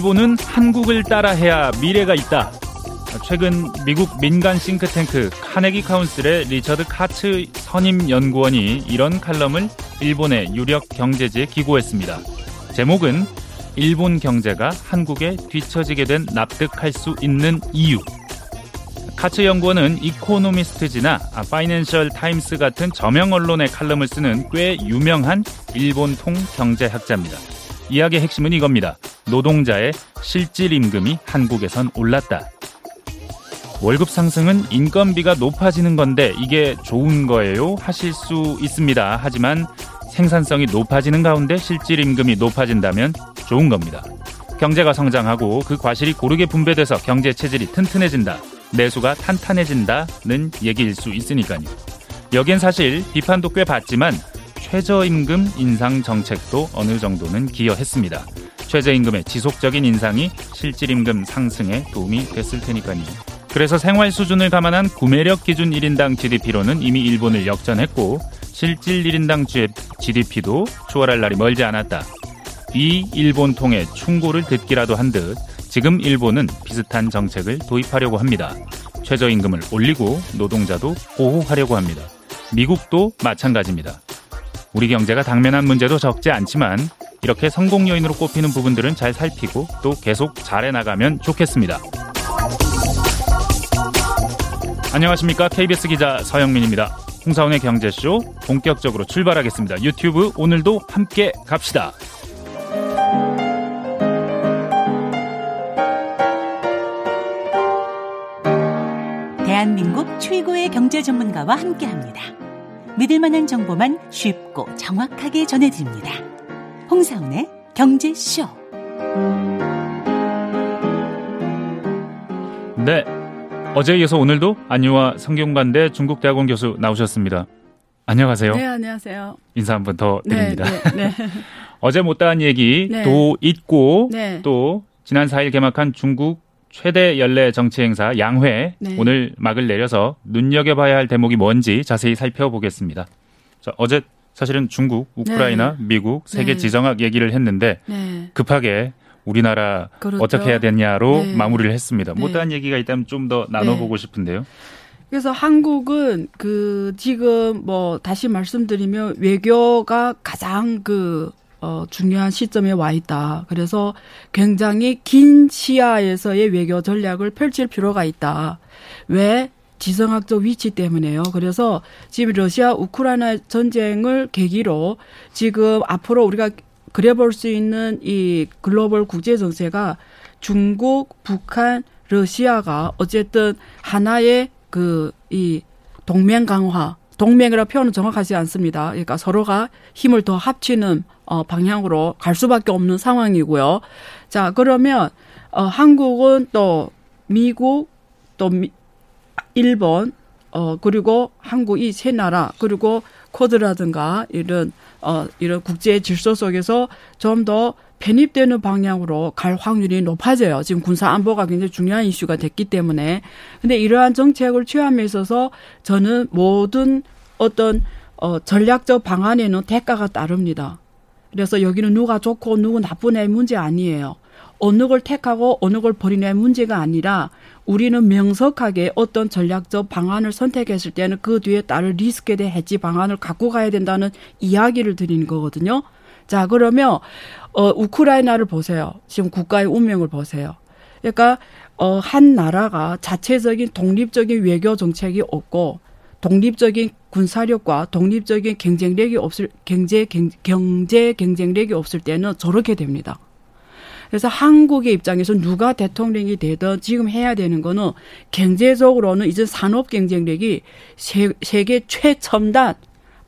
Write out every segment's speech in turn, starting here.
일본은 한국을 따라해야 미래가 있다. 최근 미국 민간 싱크탱크 카네기 카운슬의 리처드 카츠 선임 연구원이 이런 칼럼을 일본의 유력 경제지에 기고했습니다. 제목은 일본 경제가 한국에 뒤처지게 된 납득할 수 있는 이유. 카츠 연구원은 이코노미스트지나 파이낸셜 타임스 같은 저명 언론의 칼럼을 쓰는 꽤 유명한 일본 통 경제학자입니다. 이야기의 핵심은 이겁니다. 노동자의 실질 임금이 한국에선 올랐다. 월급 상승은 인건비가 높아지는 건데 이게 좋은 거예요? 하실 수 있습니다. 하지만 생산성이 높아지는 가운데 실질 임금이 높아진다면 좋은 겁니다. 경제가 성장하고 그 과실이 고르게 분배돼서 경제 체질이 튼튼해진다. 내수가 탄탄해진다는 얘기일 수 있으니까요. 여긴 사실 비판도 꽤 받지만 최저임금 인상 정책도 어느 정도는 기여했습니다. 최저임금의 지속적인 인상이 실질임금 상승에 도움이 됐을 테니까요. 그래서 생활 수준을 감안한 구매력 기준 1인당 GDP로는 이미 일본을 역전했고 실질 1인당 GDP도 추월할 날이 멀지 않았다. 이 일본 통해 충고를 듣기라도 한 듯 지금 일본은 비슷한 정책을 도입하려고 합니다. 최저임금을 올리고 노동자도 보호하려고 합니다. 미국도 마찬가지입니다. 우리 경제가 당면한 문제도 적지 않지만 이렇게 성공 요인으로 꼽히는 부분들은 잘 살피고 또 계속 잘해 나가면 좋겠습니다. 안녕하십니까 KBS 기자 서영민입니다. 홍사원의 경제쇼 본격적으로 출발하겠습니다. 유튜브 오늘도 함께 갑시다. 대한민국 최고의 경제 전문가와 함께합니다. 믿을 만한 정보만 쉽고 정확하게 전해드립니다. 홍사원의 경제쇼. 네, 어제에 이어서 오늘도 안유화 성균관대 중국대학원 교수 나오셨습니다. 안녕하세요. 네, 안녕하세요. 인사 한 번더 네, 드립니다. 네, 네. 어제 못다한 얘기 네. 또 있고 네. 또 지난 4일 개막한 중국 최대 연례 정치 행사 양회 네. 오늘 막을 내려서 눈여겨봐야 할 대목이 뭔지 자세히 살펴보겠습니다. 자, 어제 사실은 중국, 우크라이나, 미국 세계 지정학 얘기를 했는데 급하게 우리나라 그렇죠. 어떻게 해야 되냐로 네. 마무리를 했습니다. 네. 못다한 얘기가 있다면 좀 더 나눠보고 네. 싶은데요. 그래서 한국은 그 지금 뭐 다시 말씀드리면 외교가 가장 그 어, 중요한 시점에 와 있다. 그래서 굉장히 긴 시야에서의 외교 전략을 펼칠 필요가 있다. 왜? 지성학적 위치 때문에요. 그래서 지금 러시아 우크라이나 전쟁을 계기로 지금 앞으로 우리가 그래 볼수 있는 이 글로벌 국제 정세가 중국, 북한, 러시아가 어쨌든 하나의 그 이 동맹 강화, 동맹이라 표현은 정확하지 않습니다. 그러니까 서로가 힘을 더 합치는 어 방향으로 갈 수밖에 없는 상황이고요. 자, 그러면 어 한국은 또 미국 또 미, 일본 어 그리고 한국 이 세 나라 그리고 코드라든가 이런 어, 이런 국제 질서 속에서 좀더 편입되는 방향으로 갈 확률이 높아져요. 지금 군사 안보가 굉장히 중요한 이슈가 됐기 때문에. 근데 이러한 정책을 취함에 있어서 저는 모든 어떤 어, 전략적 방안에는 대가가 따릅니다. 그래서 여기는 누가 좋고 누구 애 문제 아니에요. 어느 걸 택하고 어느 걸 버리냐의 문제가 아니라 우리는 명석하게 어떤 전략적 방안을 선택했을 때는 그 뒤에 따를 리스크에 대해 해지 방안을 갖고 가야 된다는 이야기를 드리는 거거든요. 자, 그러면 어 우크라이나를 보세요. 지금 국가의 운명을 보세요. 그러니까 어 한 나라가 자체적인 독립적인 외교 정책이 없고 독립적인 군사력과 독립적인 경쟁력이 없을 경제 경제 경쟁력이 없을 때는 저렇게 됩니다. 그래서 한국의 입장에서 누가 대통령이 되든 지금 해야 되는 거는 경제적으로는 이제 산업 경쟁력이 세, 세계 최첨단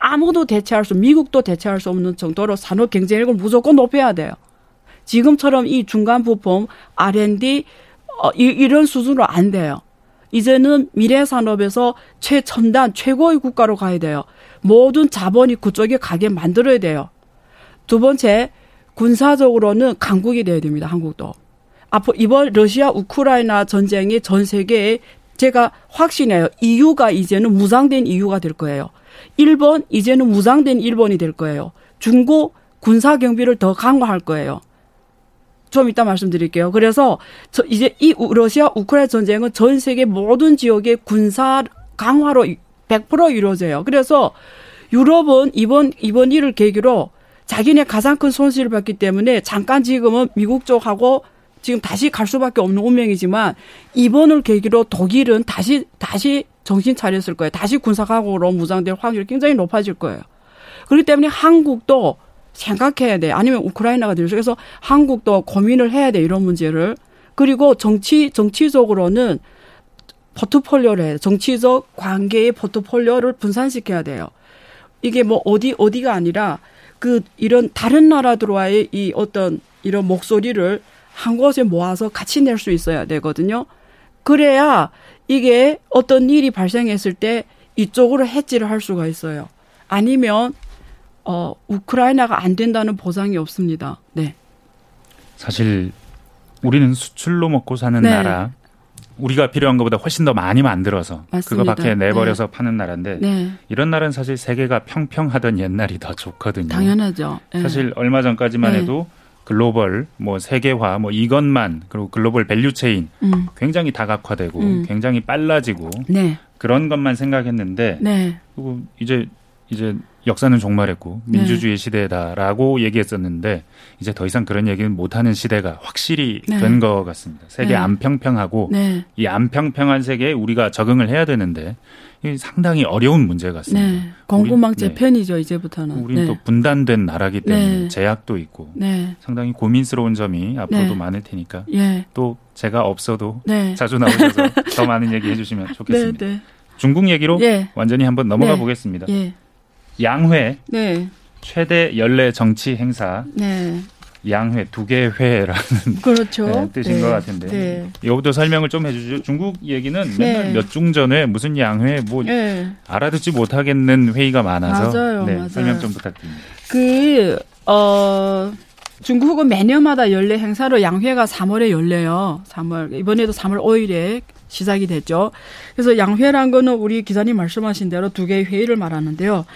아무도 대체할 수, 미국도 대체할 수 없는 정도로 산업 경쟁력을 무조건 높여야 돼요. 지금처럼 이 중간 부품 R&D 어, 이, 이런 수준으로 안 돼요. 이제는 미래 산업에서 최첨단 최고의 국가로 가야 돼요. 모든 자본이 그쪽에 가게 만들어야 돼요. 두 번째, 군사적으로는 강국이 돼야 됩니다. 한국도. 앞으로 이번 러시아 우크라이나 전쟁이 전 세계에 제가 확신해요. 이유가 이제는 무장된 이유가 될 거예요. 일본 이제는 무장된 일본이 될 거예요. 중국 군사 경비를 더 강화할 거예요. 좀 이따 말씀드릴게요. 그래서 저 이제 이 러시아 우크라이나 전쟁은 전 세계 모든 지역의 군사 강화로 100% 이루어져요. 그래서 유럽은 이번 이번 일을 계기로 자기네 가장 큰 손실을 봤기 때문에 잠깐 지금은 미국 쪽하고 지금 다시 갈 수밖에 없는 운명이지만 이번을 계기로 독일은 다시 다시 정신 차렸을 거예요. 다시 군사각오로 무장될 확률이 굉장히 높아질 거예요. 그렇기 때문에 한국도 생각해야 돼. 아니면 우크라이나가 될 수. 그래서 한국도 고민을 해야 돼. 이런 문제를. 그리고 정치 정치적으로는 포트폴리오를 돼. 정치적 관계의 포트폴리오를 분산시켜야 돼요. 이게 뭐 어디 어디가 아니라 그 이런 다른 나라들과의 이 어떤 이런 목소리를 한 곳에 모아서 같이 낼 수 있어야 되거든요. 그래야 이게 어떤 일이 발생했을 때 이쪽으로 해지를 할 수가 있어요. 아니면 어 우크라이나가 안 된다는 보장이 없습니다. 네. 사실 우리는 수출로 먹고 사는 네. 나라. 우리가 필요한 것보다 훨씬 더 많이 만들어서 맞습니다. 그거 밖에 내버려서 파는 나라인데 네. 이런 나라는 사실 세계가 평평하던 옛날이 더 좋거든요. 당연하죠. 네. 사실 얼마 전까지만 네. 해도 글로벌 뭐 세계화 뭐 이것만 그리고 global value chain 음. 굉장히 다각화되고 음. 굉장히 빨라지고 네. 그런 것만 생각했는데 네. 그리고 이제 이제 역사는 종말했고 네. 민주주의 시대다라고 얘기했었는데 이제 더 이상 그런 얘기는 못하는 시대가 확실히 네. 된것 같습니다. 세계 네. 안 평평하고 네. 이안 평평한 세계에 우리가 적응을 해야 되는데 이게 상당히 어려운 문제 같습니다. 네. 우리- 네. 재편이죠, 이제부터는. 우리는 네. 또 분단된 나라기 때문에 네. 제약도 있고 네. 상당히 고민스러운 점이 앞으로도 네. 많을 테니까 예. 또 제가 없어도 네. 자주 나오셔서 더 많은 얘기 해주시면 네, 좋겠습니다. 네. 중국 얘기로 예. 완전히 한번 넘어가 네. 보겠습니다. 예. 양회 네. 최대 연례 정치 행사 네. 양회 두개 회라는 그렇죠. 네, 뜻인 네. 것 같은데 네. 이것도 설명을 좀 해주죠. 중국 얘기는 네. 맨날 몇 중 전에 무슨 양회 뭐 예. 알아듣지 못하겠는 회의가 많아서 맞아요, 네, 맞아요. 설명 좀 부탁드립니다. 그, 어, 중국은 매년마다 연례 행사로 양회가 3월에 열려요. 3월. 이번에도 3월 5일에 시작이 됐죠. 그래서 양회란 거는 우리 기자님 말씀하신 대로 두 개의 회의를 말하는데요.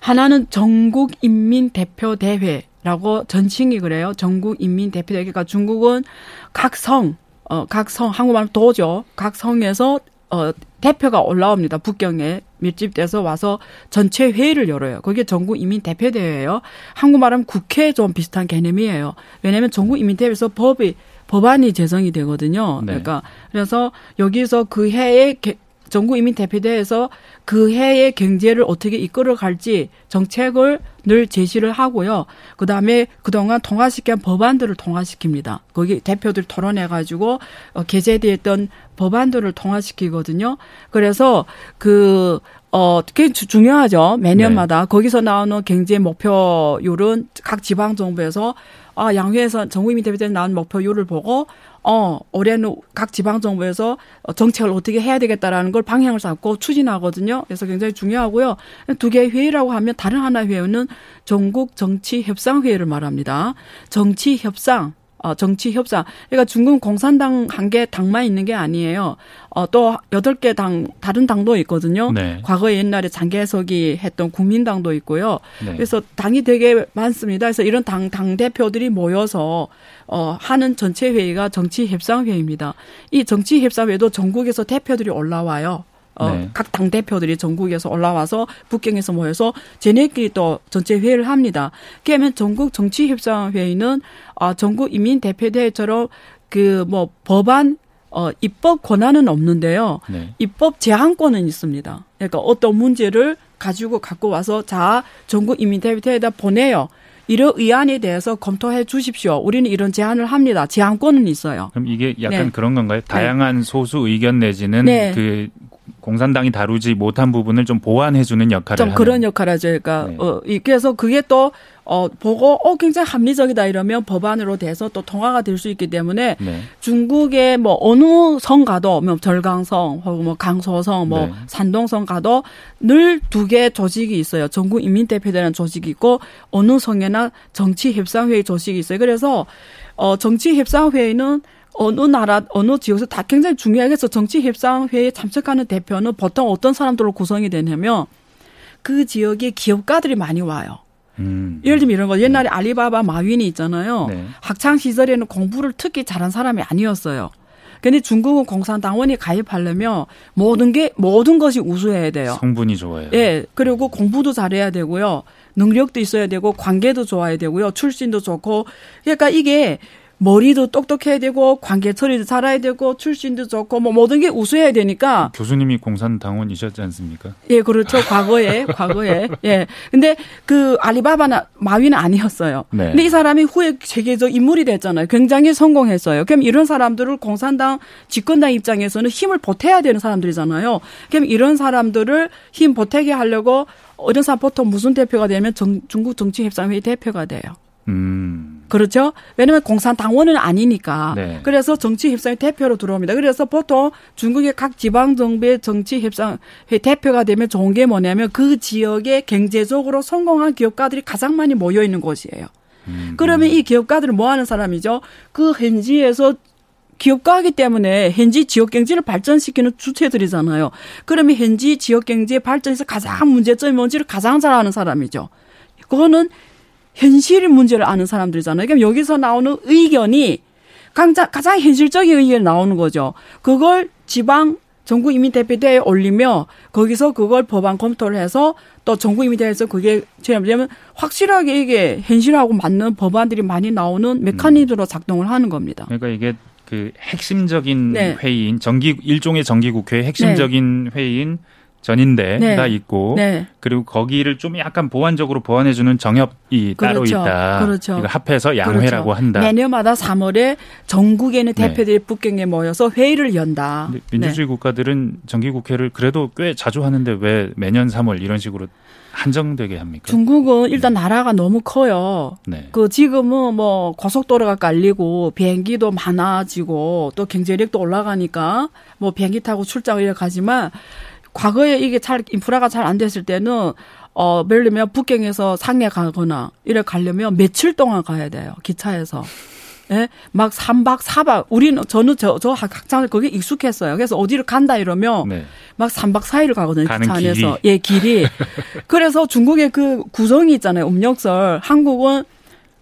하나는 전국인민대표대회라고 전칭이 그래요. 전국인민대표대회. 그러니까 중국은 각 성, 어, 각 성, 한국말 도죠. 각 성에서 어, 대표가 올라옵니다. 북경에 밀집돼서 와서 전체 회의를 열어요. 그게 전국 이민 대표 대회예요. 한국말하면 국회 좀 비슷한 개념이에요. 왜냐하면 전국 이민 대회에서 법이 법안이 제정이 되거든요. 네. 그러니까 그래서 여기서 그 해에 개- 전국 이민 대표대회에서 그 해의 경제를 어떻게 이끌어 갈지 정책을 늘 제시를 하고요. 그 다음에 그동안 통과시킨 법안들을 통과시킵니다. 거기 대표들 토론해 가지고 어, 게재되었던 법안들을 통과시키거든요. 그래서 그, 어, 꽤 주- 중요하죠. 매년마다. 거기서 나오는 경제 목표율은 각 지방정부에서 아, 양회에서 정부이민 대표때 나온 목표율을 보고 어, 올해는 각 지방정부에서 어, 정책을 어떻게 해야 되겠다라는 걸 방향을 잡고 추진하거든요. 그래서 굉장히 중요하고요. 두 개의 회의라고 하면 다른 하나의 회의는 전국 정치협상회의를 말합니다. 정치협상. 어, 정치 협상. 그러니까 중국 공산당 한 개 당만 있는 게 아니에요. 어, 또 여덟 개 당, 다른 당도 있거든요. 네. 과거에 옛날에 장개석이 했던 국민당도 있고요. 네. 그래서 당이 되게 많습니다. 그래서 이런 당, 당 대표들이 모여서 어, 하는 전체 회의가 정치 협상 회의입니다. 이 정치 협상 회의도 전국에서 대표들이 올라와요. 어, 네. 각당 대표들이 전국에서 올라와서 북경에서 모여서 쟤네끼리 또 전체 회의를 합니다. 그러면 전국 정치 협상 회의는 아, 전국 이민 대표대회처럼 그 뭐 법안 어, 입법 권한은 없는데요. 네. 입법 제한권은 있습니다. 그러니까 어떤 문제를 가지고 갖고 와서 자 전국 이민대회에다 보내요. 이런 의안에 대해서 검토해 주십시오. 우리는 이런 제안을 합니다. 제안권은 있어요. 그럼 이게 약간 네. 그런 건가요? 다양한 소수 의견 내지는 네. 그 공산당이 다루지 못한 부분을 좀 보완해주는 역할을 좀 하는. 그런 역할을 하죠. 그러니까 네. 어, 이- 그래서 그게 또 어, 보고 어 굉장히 합리적이다 이러면 법안으로 돼서 또 통과가 될 수 있기 때문에 네. 중국의 뭐 어느 성 가도 뭐 절강성 혹은 뭐 강소성 뭐 네. 산동성 가도 늘 두 개 조직이 있어요. 전국 인민대표대라는 조직이 있고 어느 성에나 정치 협상회의 조직이 있어요. 그래서 어 정치 협상회의는 어느 나라 어느 지역에서 다 굉장히 중요하겠어. 정치 협상 회의에 참석하는 대표는 보통 어떤 사람들로 구성이 되냐면 그 지역의 기업가들이 많이 와요. 음. 예를 들면 이런 거 옛날에 알리바바 마윈이 있잖아요. 네. 학창 시절에는 공부를 특히 잘한 사람이 아니었어요. 근데 중국은 공산당원이 가입하려면 모든 게 모든 것이 우수해야 돼요. 성분이 좋아요. 예. 그리고 공부도 잘해야 되고요. 능력도 있어야 되고 관계도 좋아야 되고요. 출신도 좋고. 그러니까 이게 머리도 똑똑해야 되고 관계 처리도 잘해야 되고 출신도 좋고 뭐 모든 게 우수해야 되니까 교수님이 공산당원이셨지 않습니까? 예, 그렇죠. 과거에, 과거에. 예. 근데 그 알리바바나 마윈은 아니었어요. 네. 근데 이 사람이 후에 세계적 인물이 됐잖아요. 굉장히 성공했어요. 그럼 이런 사람들을 공산당 집권당 입장에서는 힘을 보태야 되는 사람들이잖아요. 그럼 이런 사람들을 힘 보태게 하려고 이런 사람 보통 무슨 대표가 되면 정- 중국 정치 협상회의 대표가 돼요. 음. 그렇죠? 왜냐면 공산당원은 아니니까. 네. 그래서 정치 협상회 대표로 들어옵니다. 그래서 보통 중국의 각 지방 정부의 정치 협상회 대표가 되면 좋은 게 뭐냐면 그 지역에 경제적으로 성공한 기업가들이 가장 많이 모여 있는 곳이에요. 음. 그러면 이 기업가들을 뭐 하는 사람이죠? 그 현지에서 기업가이기 때문에 현지 지역 경제를 발전시키는 주체들이잖아요. 그러면 현지 지역 경제 발전에서 가장 문제점이 뭔지를 가장 잘 아는 사람이죠. 그거는 현실 문제를 아는 사람들이잖아요. 그럼 여기서 나오는 의견이 가장, 가장 현실적인 의견이 나오는 거죠. 그걸 지방 전국이민대표대회에 올리며 거기서 그걸 법안 검토를 해서 또 전국이민대회에서 그게 왜냐면 확실하게 이게 현실하고 맞는 법안들이 많이 나오는 메커니즘으로 작동을 하는 겁니다. 그러니까 이게 그 핵심적인 네. 회의인 정기 일종의 정기국회의 핵심적인 회의인 전인대가 네. 있고 네. 그리고 거기를 좀 약간 보완적으로 보완해 주는 정협이 따로 그렇죠. 있다. 그렇죠. 이거 합해서 양회라고 그렇죠. 한다. 매년마다 3월에 전국에는 네. 대표들이 북경에 모여서 회의를 연다. 민주주의 국가들은 정기 국회를 그래도 꽤 자주 하는데 왜 매년 3월 이런 식으로 한정되게 합니까? 중국은 일단 나라가 너무 커요. 네. 그 지금은 뭐 고속도로가 깔리고 비행기도 많아지고 또 경제력도 올라가니까 뭐 비행기 타고 출장을 이렇게 가지만 과거에 이게 잘 인프라가 잘 안 됐을 때는 어 예를 들면 북경에서 상해 가거나 이래 가려면 며칠 동안 가야 돼요 기차에서. 예? 막 3박 4박 우리는 저는 저 저 학창을 거기 익숙했어요. 그래서 어디를 간다 이러면 네. 막 3박 4일을 가거든요. 기차 안에서. 예, 길이. 그래서 중국의 그 구성이 있잖아요. 음력설. 한국은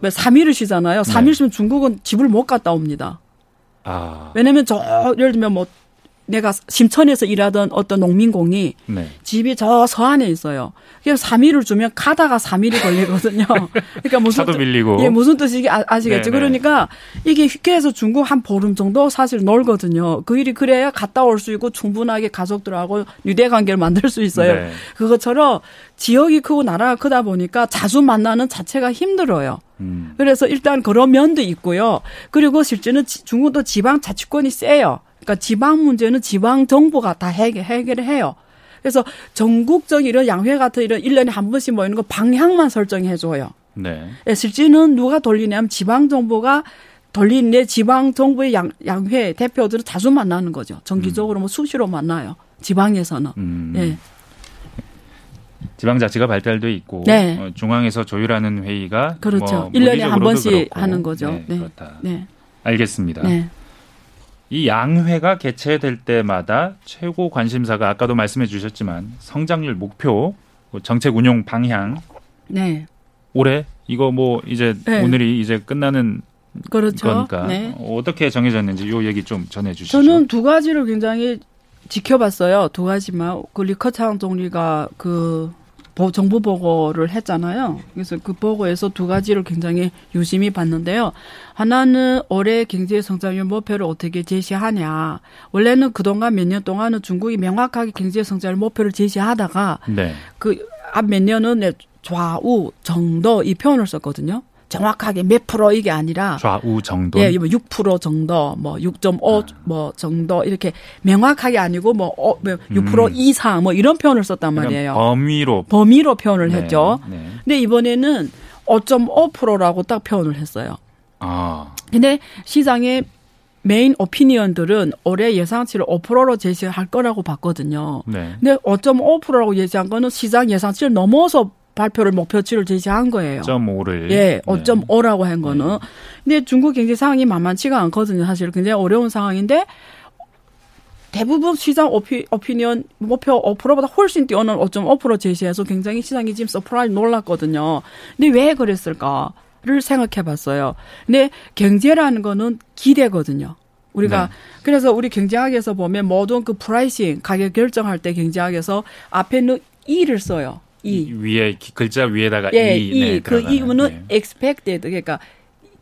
왜 3일을 쉬잖아요. 3일 네. 쉬면 중국은 집을 못 갔다 옵니다. 아, 왜냐면 저 예를 들면 뭐 내가 심천에서 일하던 어떤 농민공이 네. 집이 저 서안에 있어요. 그래서 3일을 주면 가다가 3일이 걸리거든요. 그러니까 무슨 차도 뜻- 밀리고. 예, 무슨 뜻인지 아, 아시겠죠? 네, 네. 그러니까 이게 휴게에서 중국 한 보름 정도 사실 놀거든요. 그 일이 그래야 갔다 올 수 있고 충분하게 가족들하고 유대 관계를 만들 수 있어요. 네. 그것처럼 지역이 크고 나라가 크다 보니까 자주 만나는 자체가 힘들어요. 음. 그래서 일단 그런 면도 있고요. 그리고 실제는 지- 중국도 지방 자치권이 세요. 그러니까 지방 문제는 지방 정부가 다 해결, 해결을 해요. 그래서 전국적 이런 양회 같은 이런 일년에한 번씩 모이는 거 방향만 설정해 줘요. 네. 예, 실제는 누가 돌리냐면 지방 정부가 돌리는데 지방 정부의 양, 양회 대표들은 자주 만나는 거죠. 정기적으로 뭐 수시로 만나요. 지방에서는. 음. 예. 지방자치가 발달돼 있고 네. 어, 중앙에서 조율하는 회의가 그렇죠. 뭐일 1년에 한 번씩 그렇고. 하는 거죠. 네, 네. 그렇다. 네. 알겠습니다. 네. 이 양회가 개최될 때마다 최고 관심사가 아까도 말씀해 주셨지만 성장률 목표, 뭐 정책 운용 방향 네. 올해 이거 뭐 이제 네. 오늘이 이제 끝나는 그렇죠. 거니까 네. 어떻게 정해졌는지 요 얘기 좀 전해 주시죠. 저는 두 가지를 굉장히 지켜봤어요. 두 가지만. 그 리커창总理가 그 보- 정부 보고를 했잖아요. 그래서 그 보고에서 두 가지를 굉장히 유심히 봤는데요. 하나는 올해 경제 성장률 목표를 어떻게 제시하냐. 원래는 그동안 몇 년 동안은 중국이 명확하게 경제 성장률 목표를 제시하다가 네. 그앞 몇 년은 네, 좌우 정도 이 표현을 썼거든요. 정확하게 몇 프로 이게 아니라 좌우 정도. 예, 뭐6% 정도, 뭐 6.5뭐 정도 이렇게 명확하게 아니고 뭐, 어, 뭐6% 음. 이상 뭐 이런 표현을 썼단 그러니까 말이에요. 범위로 범위로 표현을 네, 했죠. 네. 근데 이번에는 5.5%라고 딱 표현을 했어요. 아, 근데 시장의 메인 오피니언들은 올해 예상치를 5%로 제시할 거라고 봤거든요. 네. 근데 5.5%라고 예시한 거는 시장 예상치를 넘어서 발표를 목표치를 제시한 거예요. 5.5를 예, 5.5라고 한 거는. 근데 중국 경제 상황이 만만치가 않거든요. 사실 굉장히 어려운 상황인데 대부분 시장 오피, opinion 목표 5%보다 훨씬 뛰어난 5.5% 제시해서 굉장히 시장이 지금 surprise 놀랐거든요. 근데 왜 그랬을까? 를 생각해 봤어요. 근데 경제라는 거는 기대거든요. 우리가 네. 그래서 우리 경제학에서 보면 모든 그 pricing 가격 결정할 때 경제학에서 앞에는 이를 써요. 이 위에 글자 위에다가 예, 이, 네, 그 이는 네. expected 그러니까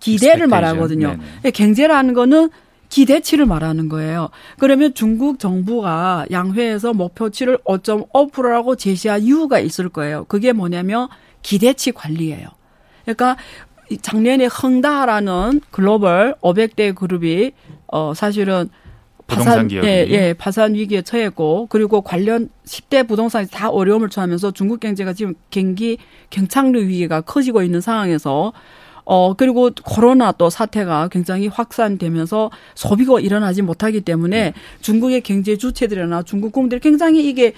기대를 말하거든요. 네네. 네. 경제라는 거는 기대치를 말하는 거예요. 그러면 중국 정부가 양회에서 목표치를 5.5%라고 제시한 이유가 있을 거예요. 그게 뭐냐면 기대치 관리예요. 그러니까 작년에 흥다라는 글로벌 500대 그룹이 어 사실은 파산 예, 예, 파산 위기에 처했고 그리고 관련 10대 부동산이 다 어려움을 처하면서 중국 경제가 지금 경기 경착륙 위기가 커지고 있는 상황에서 어 그리고 코로나 또 사태가 굉장히 확산되면서 소비가 일어나지 못하기 때문에 네. 중국의 경제 주체들이나 중국 공들이 굉장히 이게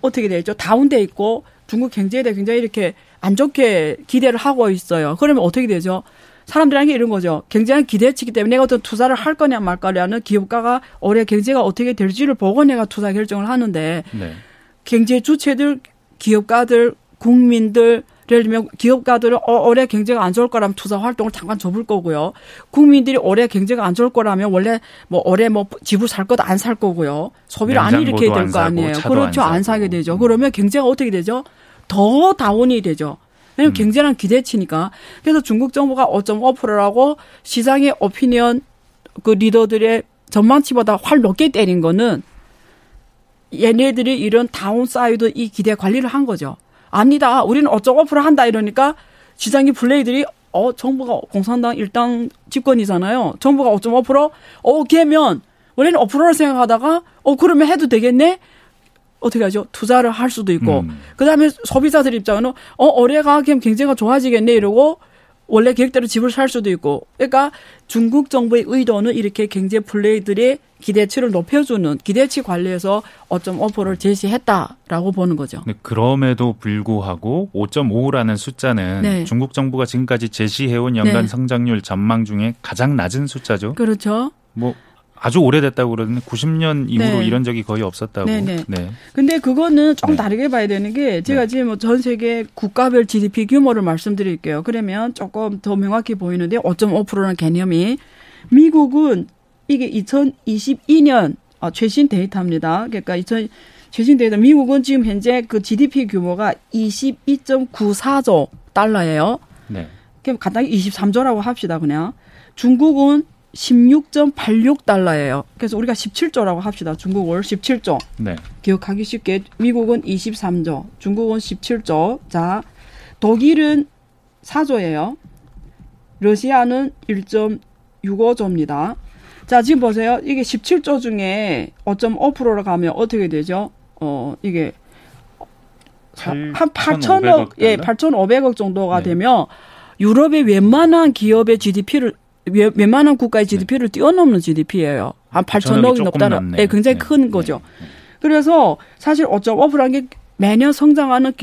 어떻게 되죠? 다운돼 있고 중국 경제에 대해 굉장히 이렇게 안 좋게 기대를 하고 있어요. 그러면 어떻게 되죠? 사람들한테 이런 거죠. 경제는 기대치기 때문에 내가 어떤 투자를 할 거냐 말 거냐는 기업가가 올해 경제가 어떻게 될지를 보고 내가 투자 결정을 하는데 네. 경제 주체들, 기업가들, 국민들 예를 들면 기업가들은 어, 올해 경제가 안 좋을 거라면 투자 활동을 잠깐 접을 거고요. 국민들이 올해 경제가 안 좋을 거라면 원래 뭐 올해 뭐 집을 살 것 안 살 거고요. 소비를 안 일으켜야 될 거 아니에요. 그렇죠. 안, 안 사게 되죠. 그러면 경제가 어떻게 되죠? 더 다운이 되죠. 왜냐면 음. 경제랑 기대치니까. 그래서 중국 정부가 5.5%라고 시장의 opinion 그 리더들의 전망치보다 훨 높게 때린 거는 얘네들이 이런 downside 이 기대 관리를 한 거죠. 아니다. 우리는 5.5% 한다 이러니까 시장의 player들이 어 정부가 공산당 일당 집권이잖아요. 정부가 5.5%? 어 걔면 원래는 5%를 생각하다가 어 그러면 해도 되겠네. 어떻게 하죠? 투자를 할 수도 있고, 음. 그 다음에 소비자들 입장은, 어, 올해가 그냥 경제가 좋아지겠네, 이러고, 원래 계획대로 집을 살 수도 있고. 그러니까 중국 정부의 의도는 이렇게 경제 플레이들의 기대치를 높여주는 기대치 관리에서 5.5%를 제시했다라고 보는 거죠. 네, 그럼에도 불구하고 5.5라는 숫자는 네. 중국 정부가 지금까지 제시해온 연간 네. 성장률 전망 중에 가장 낮은 숫자죠. 그렇죠. 뭐 아주 오래됐다고 그러는데 90년 이후로 네. 이런 적이 거의 없었다고. 네네. 네. 근데 그거는 조금 네. 다르게 봐야 되는 게 제가 네. 지금 뭐 전 세계 국가별 GDP 규모를 말씀드릴게요. 그러면 조금 더 명확히 보이는데 5.5%라는 개념이 미국은 이게 2022년 아, 최신 데이터입니다. 그러니까 2000 최신 데이터 미국은 지금 현재 그 GDP 규모가 22.94조 달러예요. 네. 그럼 간단히 23조라고 합시다 그냥. 중국은 16.86달러예요. 그래서 우리가 17조라고 합시다. 중국을 17조. 네. 기억하기 쉽게 미국은 23조, 중국은 17조. 자, 독일은 4조예요. 러시아는 1.65조입니다. 자, 지금 보세요. 이게 17조 중에 5.5%로 가면 어떻게 되죠? 어, 이게 한 8천억, 예, 8,500억 정도가 네. 되면 유럽의 웬만한 기업의 GDP를 웬만한 국가의 GDP를 네. 뛰어넘는 GDP예요. 한 8천억이 넘다는. 네, 굉장히 네. 큰 거죠. 네. 그래서 사실 5.5%라는 게 매년 성장하는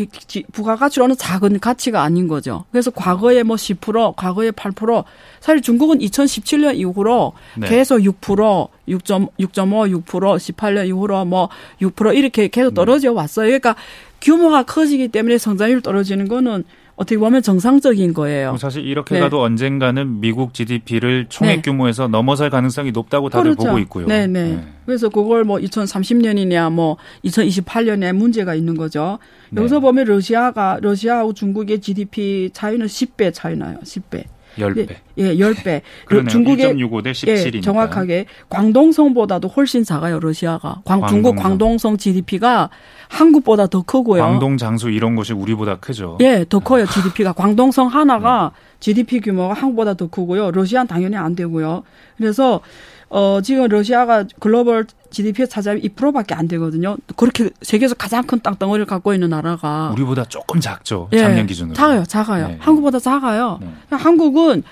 부가가치로는 작은 가치가 아닌 거죠. 그래서 과거에 뭐 10%, 과거에 8%, 사실 중국은 2017년 이후로 네. 계속 6%, 6.6.5, 6%, 18년 이후로 뭐 6% 이렇게 계속 떨어져 왔어요. 그러니까 규모가 커지기 때문에 성장률 떨어지는 거는 어떻게 보면 정상적인 거예요. 사실 이렇게 네. 가도 언젠가는 미국 GDP를 총액 네. 규모에서 넘어설 가능성이 높다고 다들 그렇죠. 보고 있고요. 네, 네, 네. 그래서 그걸 뭐 2030년이냐 뭐 2028년에 문제가 있는 거죠. 네. 여기서 보면 러시아가 러시아하고 중국의 GDP 차이는 10배 차이 나요. 10배. 10배. 예, 10배. 그러네요. 중국의 1.65대 17이니까. 예, 정확하게 광동성보다도 훨씬 작아요, 러시아가. 광, 광동성. 중국 광동성 GDP가 한국보다 더 크고요. 광동, 장수 이런 곳이 우리보다 크죠. 예, 더 커요, GDP가. 광동성 하나가 네. GDP 규모가 한국보다 더 크고요. 러시아는 당연히 안 되고요. 그래서 어, 지금 러시아가 글로벌 GDP에 차지하면 2%밖에 안 되거든요. 그렇게 세계에서 가장 큰 땅덩어리를 갖고 있는 나라가 우리보다 조금 작죠. 예, 작년 기준으로. 작아요, 작아요. 네. 한국보다 작아요. 네. 한국은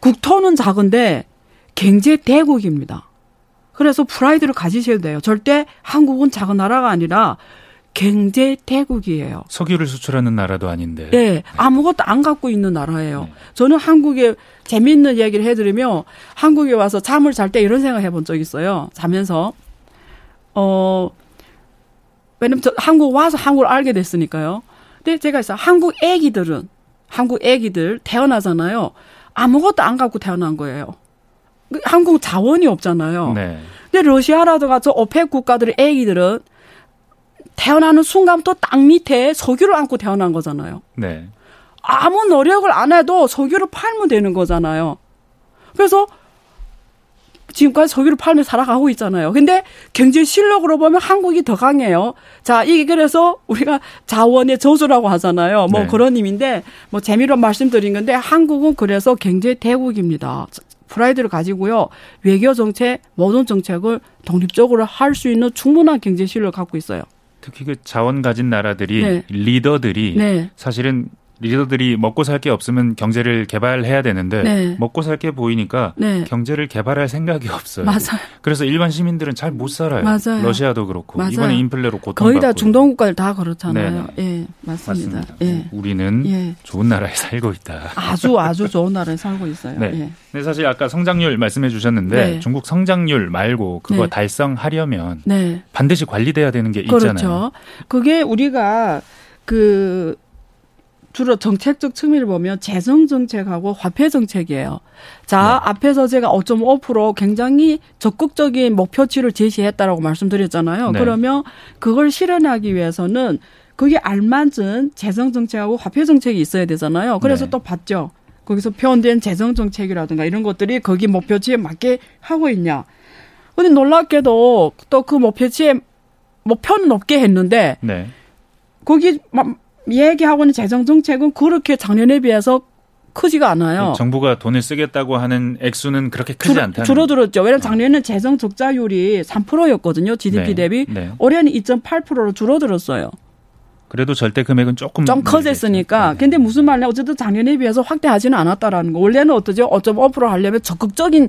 국토는 작은데 경제 대국입니다. 그래서 프라이드를 가지셔야 돼요. 절대 한국은 작은 나라가 아니라 경제 대국이에요. 석유를 수출하는 나라도 아닌데. 네, 아무것도 안 갖고 있는 나라예요. 네. 저는 한국에 재미있는 이야기를 해드리면 한국에 와서 잠을 잘 때 이런 생각 해본 적 있어요. 자면서 어, 왜냐면 저 한국 와서 한국을 알게 됐으니까요. 근데 제가 있어 한국 애기들은 한국 애기들 태어나잖아요. 아무것도 안 갖고 태어난 거예요. 그 한국 자원이 없잖아요. 네. 근데 러시아라든가 저 오펙 국가들의 애기들은 태어나는 순간부터 땅 밑에 석유를 안고 태어난 거잖아요. 네. 아무 노력을 안 해도 석유를 팔면 되는 거잖아요. 그래서 지금까지 석유를 팔며 살아가고 있잖아요. 근데 경제 실력으로 보면 한국이 더 강해요. 자, 이게 그래서 우리가 자원의 저주라고 하잖아요. 뭐 네. 그런 의미인데 뭐 재미로 말씀드린 건데 한국은 그래서 경제 대국입니다. 프라이드를 가지고요. 외교 정책, 모든 정책을 독립적으로 할 수 있는 충분한 경제 실력을 갖고 있어요. 특히 그 자원 가진 나라들이 네. 리더들이 네. 사실은 리더들이 먹고 살 게 없으면 경제를 개발해야 되는데 네. 먹고 살 게 보이니까 네. 경제를 개발할 생각이 없어요. 맞아요. 그래서 일반 시민들은 잘 못 살아요. 맞아요. 러시아도 그렇고 맞아요. 이번에 인플레로 고통받고 거의 다 중동 국가들 다 그렇잖아요. 네네. 예, 맞습니다. 맞습니다. 예. 우리는 예. 좋은 나라에 살고 있다. 아주 아주 좋은 나라에 살고 있어요. 네. 예. 근데 사실 아까 성장률 말씀해 주셨는데 네. 중국 성장률 말고 그거 네. 달성하려면 네. 반드시 관리돼야 되는 게 있잖아요. 그렇죠. 그게 우리가 그 주로 정책적 측면을 보면 재정 정책하고 화폐 정책이에요. 자, 네. 앞에서 제가 5.5% 굉장히 적극적인 목표치를 제시했다라고 말씀드렸잖아요. 네. 그러면 그걸 실현하기 위해서는 그게 알맞은 재정 정책하고 화폐 정책이 있어야 되잖아요. 그래서 네. 또 봤죠. 거기서 표현된 재정 정책이라든가 이런 것들이 거기 목표치에 맞게 하고 있냐. 근데 놀랍게도 또 그 목표치에 목표는 높게 했는데 네. 거기 막 얘기하고 있는 재정 정책은 그렇게 작년에 비해서 크지가 않아요. 정부가 돈을 쓰겠다고 하는 액수는 그렇게 크지 줄- 않다는 줄어들었죠. 왜냐하면 작년에는 재정 적자율이 3%였거든요. GDP 네, 대비. 네. 올해는 2.8%로 줄어들었어요. 그래도 절대 금액은 조금 좀. 커졌으니까. 네. 근데 무슨 말이냐. 어쨌든 작년에 비해서 확대하지는 않았다라는 거. 원래는 어떠죠? 5.5% 하려면 적극적인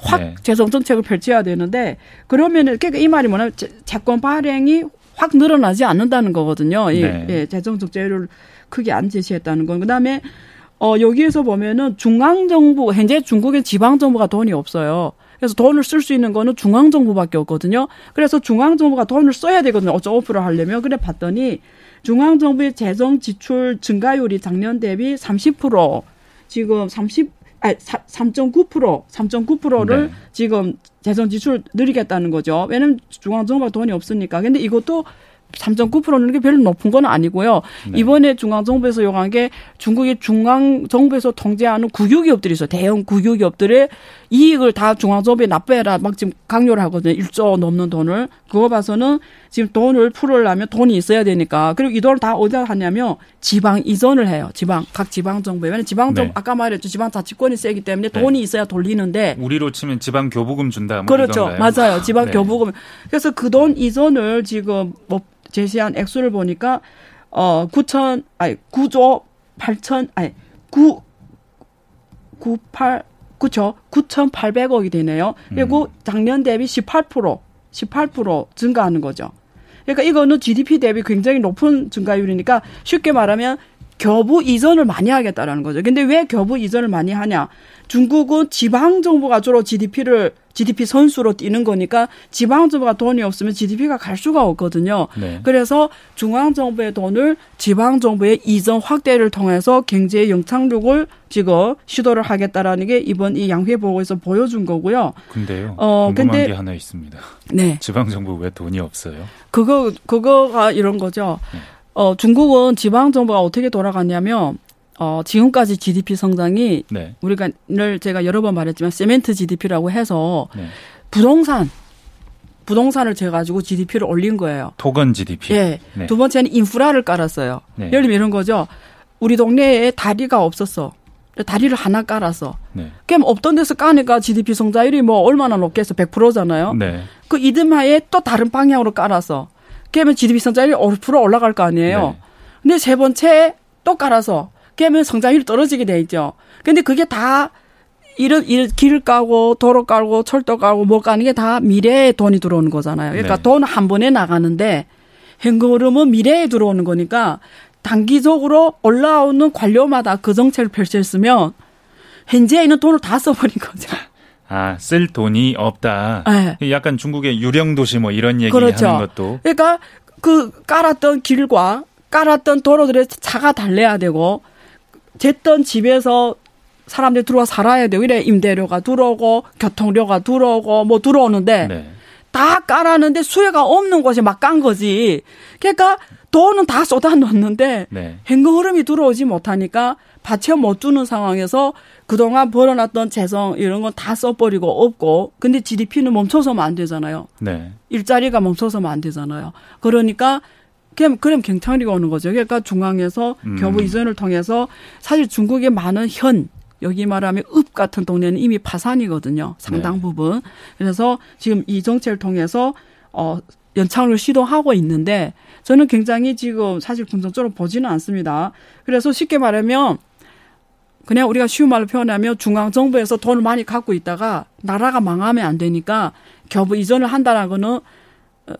확 네. 재정 정책을 펼쳐야 되는데 그러면은 그러니까 이 말이 뭐냐면 재- 채권 발행이 확 늘어나지 않는다는 거거든요. 이 네. 예, 재정 적자율을 크게 안 제시했다는 건. 그다음에 어 여기에서 보면은 중앙 정부 현재 중국의 지방 정부가 돈이 없어요. 그래서 돈을 쓸 수 있는 거는 중앙 정부밖에 없거든요. 그래서 중앙 정부가 돈을 써야 되거든요. 5.5% 하려면. 그래 봤더니 중앙 정부의 재정 지출 증가율이 작년 대비 30% 지금 30 아니 3.9% 3.9%를 네. 지금 재정 지출 늘리겠다는 거죠. 왜냐면 중앙 정부가 돈이 없으니까. 근데 이것도 3.9%는 게 별로 높은 건 아니고요. 네. 이번에 중앙 정부에서 요구한 게 중국의 중앙 정부에서 통제하는 국유기업들이 있어요. 대형 국유기업들의 이익을 다 중앙 정부에 납부해라 막 지금 강요를 하거든요. 1조 넘는 돈을. 그거 봐서는 지금 돈을 풀으려면 돈이 있어야 되니까. 그리고 이 돈을 다 어디다 하냐면 지방 이전을 해요. 지방 각 지방 정부에. 왜냐면 지방 정부 네. 아까 말했죠. 지방 자치권이 세기 때문에 네. 돈이 있어야 돌리는데 우리로 치면 지방 교부금 준다. 뭐 그렇죠. 이건가요? 맞아요. 지방 네. 교부금. 그래서 그 돈 이전을 지금 뭐 제시한 액수를 보니까 어 9천 아니 9조 8천 아니 9 98 그쵸 9,800억이 되네요. 그리고 음. 작년 대비 18% 18% 증가하는 거죠. 그러니까 이거는 GDP 대비 굉장히 높은 증가율이니까 쉽게 말하면 교부 이전을 많이 하겠다라는 거죠. 근데 왜 교부 이전을 많이 하냐? 중국은 지방 정부가 주로 GDP를 GDP 선수로 뛰는 거니까 지방 정부가 돈이 없으면 GDP가 갈 수가 없거든요. 네. 그래서 중앙 정부의 돈을 지방 정부의 이전 확대를 통해서 경제의 영창력을 지금 시도를 하겠다라는 게 이번 이 양회 보고에서 보여준 거고요. 근데요. 어, 궁금한 근데- 게 하나 있습니다. 네. 지방 정부 왜 돈이 없어요? 그거 그거가 이런 거죠. 네. 어 중국은 지방 정부가 어떻게 돌아갔냐면 어 지금까지 GDP 성장이 네. 우리가 늘 제가 여러 번 말했지만 세멘트 GDP라고 해서 네. 부동산 부동산을 재 가지고 GDP를 올린 거예요. 토건 GDP. 예. 네. 두 번째는 인프라를 깔았어요. 네. 예를 들면 이런 거죠. 우리 동네에 다리가 없었어. 다리를 하나 깔았어. 네. 그럼 없던 데서 까니까 GDP 성장률이 뭐 얼마나 높겠어? 100%잖아요. 네. 그 이듬하에 또 다른 방향으로 깔아서 그러면 GDP 성장률이 5% 올라갈 거 아니에요. 네. 근데 세 번째 또 깔아서 그러면 성장률이 떨어지게 돼 있죠. 근데 그게 다 이런 일, 길 까고 도로 깔고 철도 깔고 뭐 까는 게 다 미래에 돈이 들어오는 거잖아요. 그러니까 네. 돈한 번에 나가는데 현금흐름은 미래에 들어오는 거니까 단기적으로 올라오는 관료마다 그 정책을 펼쳤으면 현재에 있는 돈을 다 써버린 거죠. 아, 쓸 돈이 없다. 네. 약간 중국의 유령 도시 뭐 이런 얘기 그렇죠. 하는 것도 그러니까 그 깔았던 길과 깔았던 도로들에 차가 달래야 되고 쟀던 집에서 사람들이 들어와 살아야 되고 이래 임대료가 들어오고 교통료가 들어오고 뭐 들어오는데 네. 다 깔았는데 수혜가 없는 곳에 막 깐 거지. 그러니까 돈은 다 쏟아 넣었는데 네. 현금 흐름이 들어오지 못하니까 받쳐 못 주는 상황에서 그동안 벌어놨던 재성 이런 건 다 써버리고 없고 근데 GDP는 멈춰서면 안 되잖아요. 네. 일자리가 멈춰서면 안 되잖아요. 그러니까 그럼 그럼 경찰이가 오는 거죠. 그러니까 중앙에서 음. 교부 이전을 통해서 사실 중국의 많은 현 여기 말하면 읍 같은 동네는 이미 파산이거든요. 상당 네. 부분. 그래서 지금 이 정책을 통해서 어 연착을 시도하고 있는데 저는 굉장히 지금 사실 긍정적으로 보지는 않습니다. 그래서 쉽게 말하면 그냥 우리가 쉬운 말로 표현하면 중앙 정부에서 돈을 많이 갖고 있다가 나라가 망하면 안 되니까 교부 이전을 한다는 거는 어,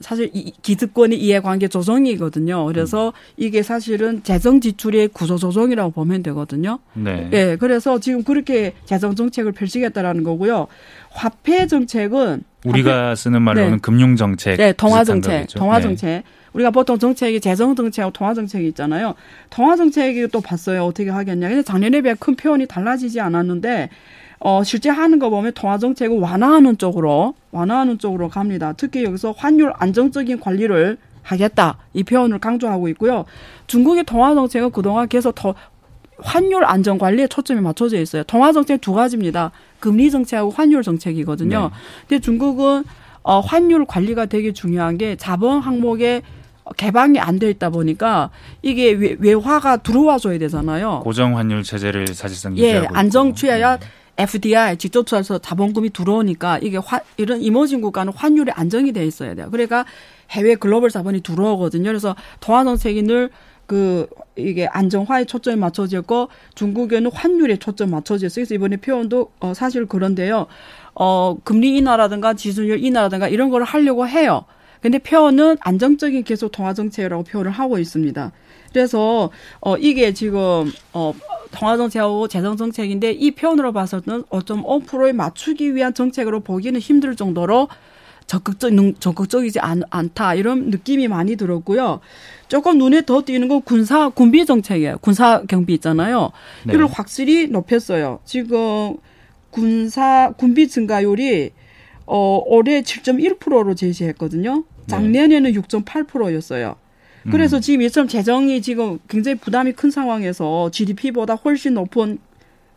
사실 이 기득권의 이해관계 조정이거든요. 그래서 이게 사실은 재정 지출의 구조 조정이라고 보면 되거든요. 네. 예, 그래서 지금 그렇게 재정 정책을 펼치겠다라는 거고요. 화폐 정책은 우리가 쓰는 말로는 네. 금융 정책. 네, 통화 정책. 통화 네. 정책. 우리가 보통 정책이 재정 정책하고 통화 정책이 있잖아요. 통화 정책이 또 봤어요. 어떻게 하겠냐. 근데 작년에 비해 큰 표현이 달라지지 않았는데 어 실제 하는 거 보면 통화 정책은 완화하는 쪽으로 완화하는 쪽으로 갑니다. 특히 여기서 환율 안정적인 관리를 하겠다. 이 표현을 강조하고 있고요. 중국의 통화 정책은 그동안 계속 더 환율 안정 관리에 초점이 맞춰져 있어요. 통화 정책 두 가지입니다. 금리 정책하고 환율 정책이거든요. 네. 근데 중국은 어, 환율 관리가 되게 중요한 게 자본 항목에 개방이 안 돼 있다 보니까 이게 외, 외화가 들어와 줘야 되잖아요. 고정 환율 체제를 사실상 예, 유지하고 안정. 취해야 네. FDI 직접 투자해서 자본금이 들어오니까 이게 화, 이런 이머징 국가는 환율이 안정이 돼 있어야 돼요. 그러니까 해외 글로벌 자본이 들어오거든요. 그래서 늘그 이게 안정화에 초점이 맞춰져 있고 중국에는 환율에 초점 맞춰져 있어요. 그래서 이번에 표현도 어 사실 그런데요. 어 금리 인하라든가 지수율 인하라든가 이런 걸 하려고 해요. 근데 표현은 안정적인 계속 통화 정책이라고 표현을 하고 있습니다. 그래서 어 이게 지금 어 통화 정책하고 재정 정책인데 이 표현으로 봐서는 5.5%에 맞추기 위한 정책으로 보기는 힘들 정도로 적극적 능- 적극적이지 않, 않다 이런 느낌이 많이 들었고요. 조금 눈에 더 띄는 건 군사 군비 정책이에요. 군사 경비 있잖아요. 네. 이걸 확실히 높였어요. 지금 군사 군비 증가율이 어 올해 7.1%로 제시했거든요. 작년에는 6.8%였어요. 그래서 지금 이처럼 재정이 지금 굉장히 부담이 큰 상황에서 GDP보다 훨씬 높은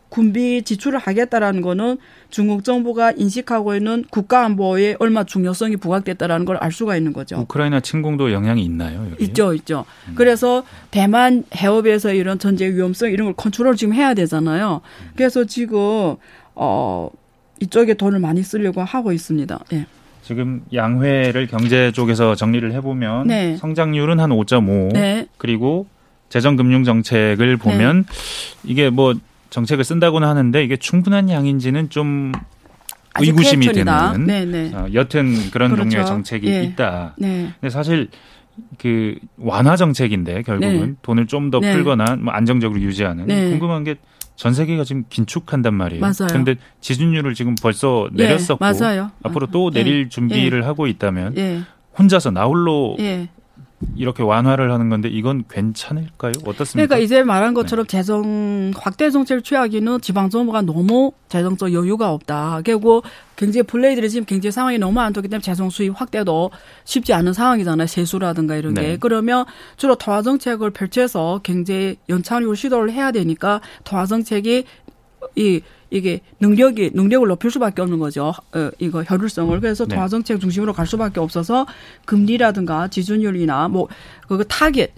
군비 지출을 하겠다라는 거는 중국 정부가 인식하고 있는 국가 안보에 얼마 중요성이 부각됐다라는 걸 알 수가 있는 거죠. 우크라이나 침공도 영향이 있나요? 여기? 있죠, 있죠. 그래서 대만 해협에서 이런 전제 위험성 이런 걸 컨트롤 지금 해야 되잖아요. 그래서 지금 어 이쪽에 돈을 많이 쓰려고 하고 있습니다. 예. 지금 양회를 경제 쪽에서 정리를 해보면 네. 성장률은 한 5.5 네. 그리고 재정금융 정책을 보면 이게 뭐 정책을 쓴다고는 하는데 이게 충분한 양인지는 좀 의구심이. 되는 네, 네. 어, 여튼 그런 그렇죠. 종류의 정책이 예. 있다. 네. 근데 사실 그 완화 정책인데 결국은 네. 돈을 좀더 네. 풀거나 뭐 안정적으로 유지하는 네. 궁금한 게 전 세계가 지금 긴축한단 말이에요. 맞아요. 근데 지준율을 지금 벌써 예, 내렸었고 맞아요. 앞으로 또 예. 내릴 준비를 하고 있다면 예. 혼자서 나홀로 예. 이렇게 완화를 하는 건데 이건 괜찮을까요? 어떻습니까? 그러니까 이제 말한 것처럼 재정 확대 정책을 취하기는 지방 정부가 너무 재정적 여유가 없다. 그리고 경제 플레이들이 지금 경제 상황이 너무 안 좋기 때문에 재정 수입 확대도 쉽지 않은 상황이잖아요. 세수라든가 이런 게. 네. 그러면 주로 통화 정책을 펼쳐서 경제 연착륙 시도를 해야 되니까 통화 정책이 이 이게 능력이 능력을 높일 수밖에 없는 거죠. 어, 이거 효율성을 그래서 네. 통화 정책 중심으로 갈 수밖에 없어서 금리라든가 지준율이나 뭐 그거 타겟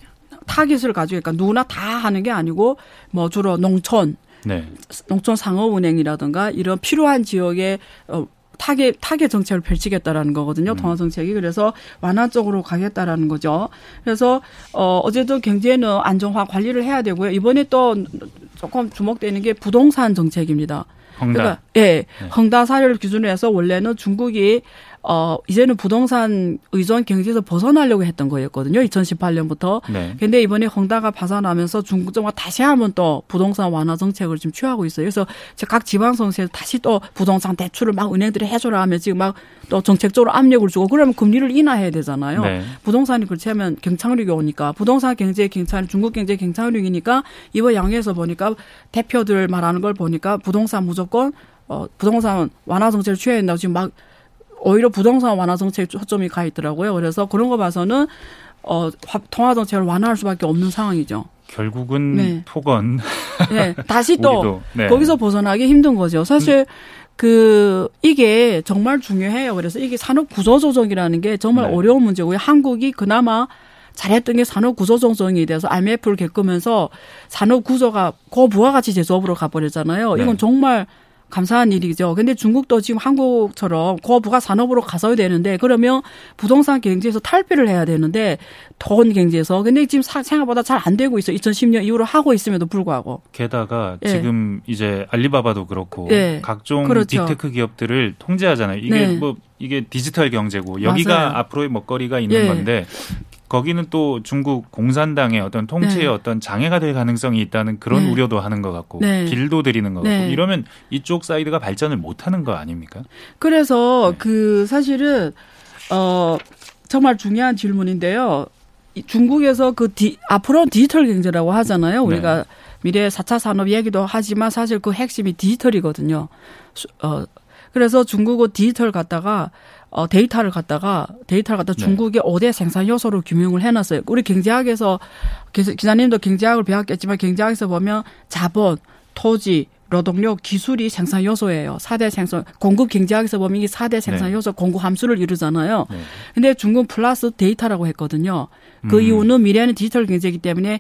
타겟을 가지고 그러니까 누구나 다 하는 게 아니고 뭐 주로 농촌 네. 농촌 상업은행이라든가 이런 필요한 지역에 어 타겟 타겟 정책을 펼치겠다라는 거거든요. 음. 통화 정책이 그래서 완화 쪽으로 가겠다라는 거죠. 그래서 어 어제도 경제는 안정화 관리를 해야 되고요. 이번에 또 조금 주목되는 게 부동산 정책입니다. 헝다. 그러니까 예, 헝다 사례를 기준으로 해서 원래는 중국이 어, 이제는 부동산 의존 경제에서 벗어나려고 했던 거였거든요. 2018년부터. 네. 근데 이번에 헝다가 파산하면서 중국 정부가 다시 한번 또 부동산 완화 정책을 지금 취하고 있어요. 그래서 각 지방성시에서 다시 또 부동산 대출을 막 은행들이 해줘라 하면 지금 막 또 정책적으로 압력을 주고 그러면 금리를 인하해야 되잖아요. 네. 부동산이 그렇지 하면 경착륙이 오니까 부동산 경제 경착 중국 경제 경착륙이니까 이번 양회에서 보니까 대표들 말하는 걸 보니까 부동산 무조건 어 부동산 완화 정책을 취해야 된다고 지금 막 오히려 부동산 완화 정책에 초점이 가 있더라고요. 그래서 그런 거 봐서는 어 화- 통화 정책을 완화할 수밖에 없는 상황이죠. 결국은 네. 토건 네, 다시 또 네. 거기서 벗어나기 힘든 거죠. 사실 그 이게 정말 중요해요. 그래서 이게 산업 구조 조정이라는 게 정말 네. 어려운 문제고요. 한국이 그나마 잘했던 게 산업 구조 조정이 돼서 IMF를 겪으면서 산업 구조가 고부가 가치 제조업으로 가버렸잖아요. 이건 네. 정말 감사한 일이죠. 근데 중국도 지금 한국처럼 고부가 산업으로 가서야 되는데 그러면 부동산 경제에서 탈피를 해야 되는데 돈 경제에서 근데 지금 사- 생각보다 잘 안 되고 있어. 요 2010년 이후로 하고 있음에도 불구하고. 게다가 예. 지금 이제 알리바바도 그렇고 예. 각종 그렇죠. 빅테크 기업들을 통제하잖아요. 이게 네. 뭐 이게 디지털 경제고 여기가 맞아요. 앞으로의 먹거리가 있는 예. 건데 거기는 또 중국 공산당의 어떤 통치의 네. 어떤 장애가 될 가능성이 있다는 그런 네. 우려도 하는 것 같고 네. 길도 들이는 것 같고 네. 이러면 이쪽 사이드가 발전을 못 하는 거 아닙니까? 그래서 네. 그 사실은 어 정말 중요한 질문인데요. 이 중국에서 그 디, 앞으로는 디지털 경제라고 하잖아요. 우리가 네. 미래 4차 산업 얘기도 하지만 사실 그 핵심이 디지털이거든요. 수- 어 그래서 중국은 디지털 갖다가 어 데이터를 갖다가 데이터를 갖다 네. 중국의 5대 생산 요소로 규명을 해 놨어요. 우리 경제학에서 기자- 기자님도 경제학을 배웠겠지만 경제학에서 보면 자본, 토지, 노동력, 기술이 생산 요소예요. 4대 생산 공급 경제학에서 보면 이게 4대 생산 네. 요소 공급 함수를 이루잖아요. 네. 근데 중국은 플러스 데이터라고 했거든요. 그 음. 이유는 미래는 디지털 경제이기 때문에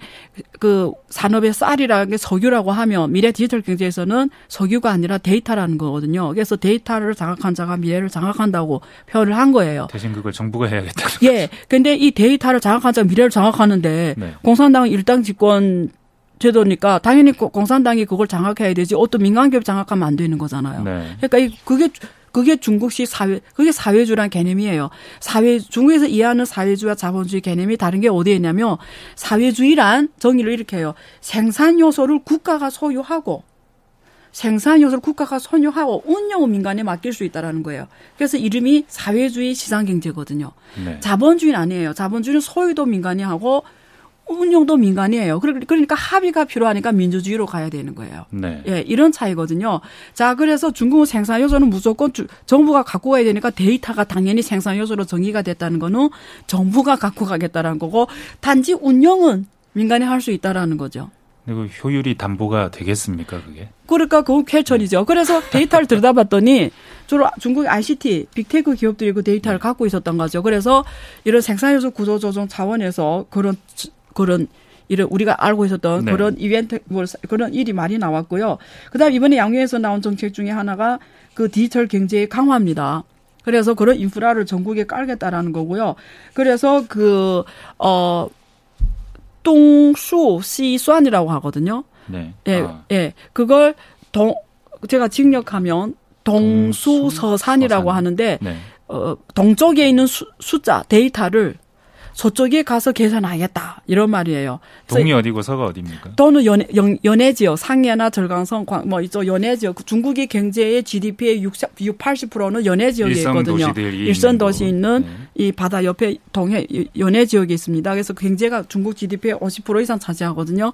그 산업의 쌀이라는 게 석유라고 하면 미래 디지털 경제에서는 석유가 아니라 데이터라는 거거든요. 그래서 데이터를 장악한 자가 미래를 장악한다고 표현을 한 거예요. 대신 그걸 정부가 해야겠다. 예. 근데 이 데이터를 장악한 자가 미래를 장악하는데 네. 공산당은 일당 집권 제도니까 당연히 고- 공산당이 그걸 장악해야 되지 어떤 민간 기업 장악하면 안 되는 거잖아요. 네. 그러니까 이 그게 그게 중국식 사회 그게 사회주란 개념이에요. 사회 중국에서 이해하는 사회주의와 자본주의 개념이 다른 게 어디에 있냐면 사회주의란 정의를 이렇게 해요. 생산 요소를 국가가 소유하고 생산 요소를 국가가 소유하고 운영은 민간에 맡길 수 있다라는 거예요. 그래서 이름이 사회주의 시장 경제거든요. 네. 자본주의는 아니에요. 자본주의는 소유도 민간이 하고 운영도 민간이 해요. 그러- 그러니까 합의가 필요하니까 민주주의로 가야 되는 거예요. 네. 예, 이런 차이거든요. 자, 그래서 중국은 생산 요소는 무조건 주- 정부가 갖고 가야 되니까 데이터가 당연히 생산 요소로 정의가 됐다는 거는 정부가 갖고 가겠다라는 거고 단지 운영은 민간이 할 수 있다라는 거죠. 그리고 효율이 담보가 되겠습니까 그게? 그러니까 그건 쾌천이죠. 그래서 데이터를 들여다봤더니 주로 중국 ICT, Big Tech 기업들이 그 데이터를 갖고 있었던 거죠. 그래서 이런 생산요소 구조 조정 차원에서 그런 그런 이런 우리가 알고 있었던 네. 그런 이벤트 뭐 그런 일이 많이 나왔고요. 그다음 이번에 양회에서 나온 정책 중에 하나가 그 디지털 경제의 강화입니다. 그래서 그런 인프라를 전국에 깔겠다라는 거고요. 그래서 그 어 똥수 시수안이라고 하거든요. 네. 예, 아, 예. 그걸 동 제가 직역하면 동수서산이라고 동수서산. 하는데 네. 어 동쪽에 있는 수, 숫자 데이터를 저쪽에 가서 계산하겠다 이런 말이에요. 동이 어디고 서가 어디입니까? 또는 연해, 연, 연해 지역, 상해나 절강성, 광, 뭐 이쪽 연해 지역, 그 중국의 경제의 GDP의 60, 80%는 연해 지역에 있거든요. 도시들이 일선 도시 곳. 있는 네. 이 바다 옆에 동해 연해 지역에 있습니다. 그래서 경제가 중국 GDP의 50% 이상 차지하거든요.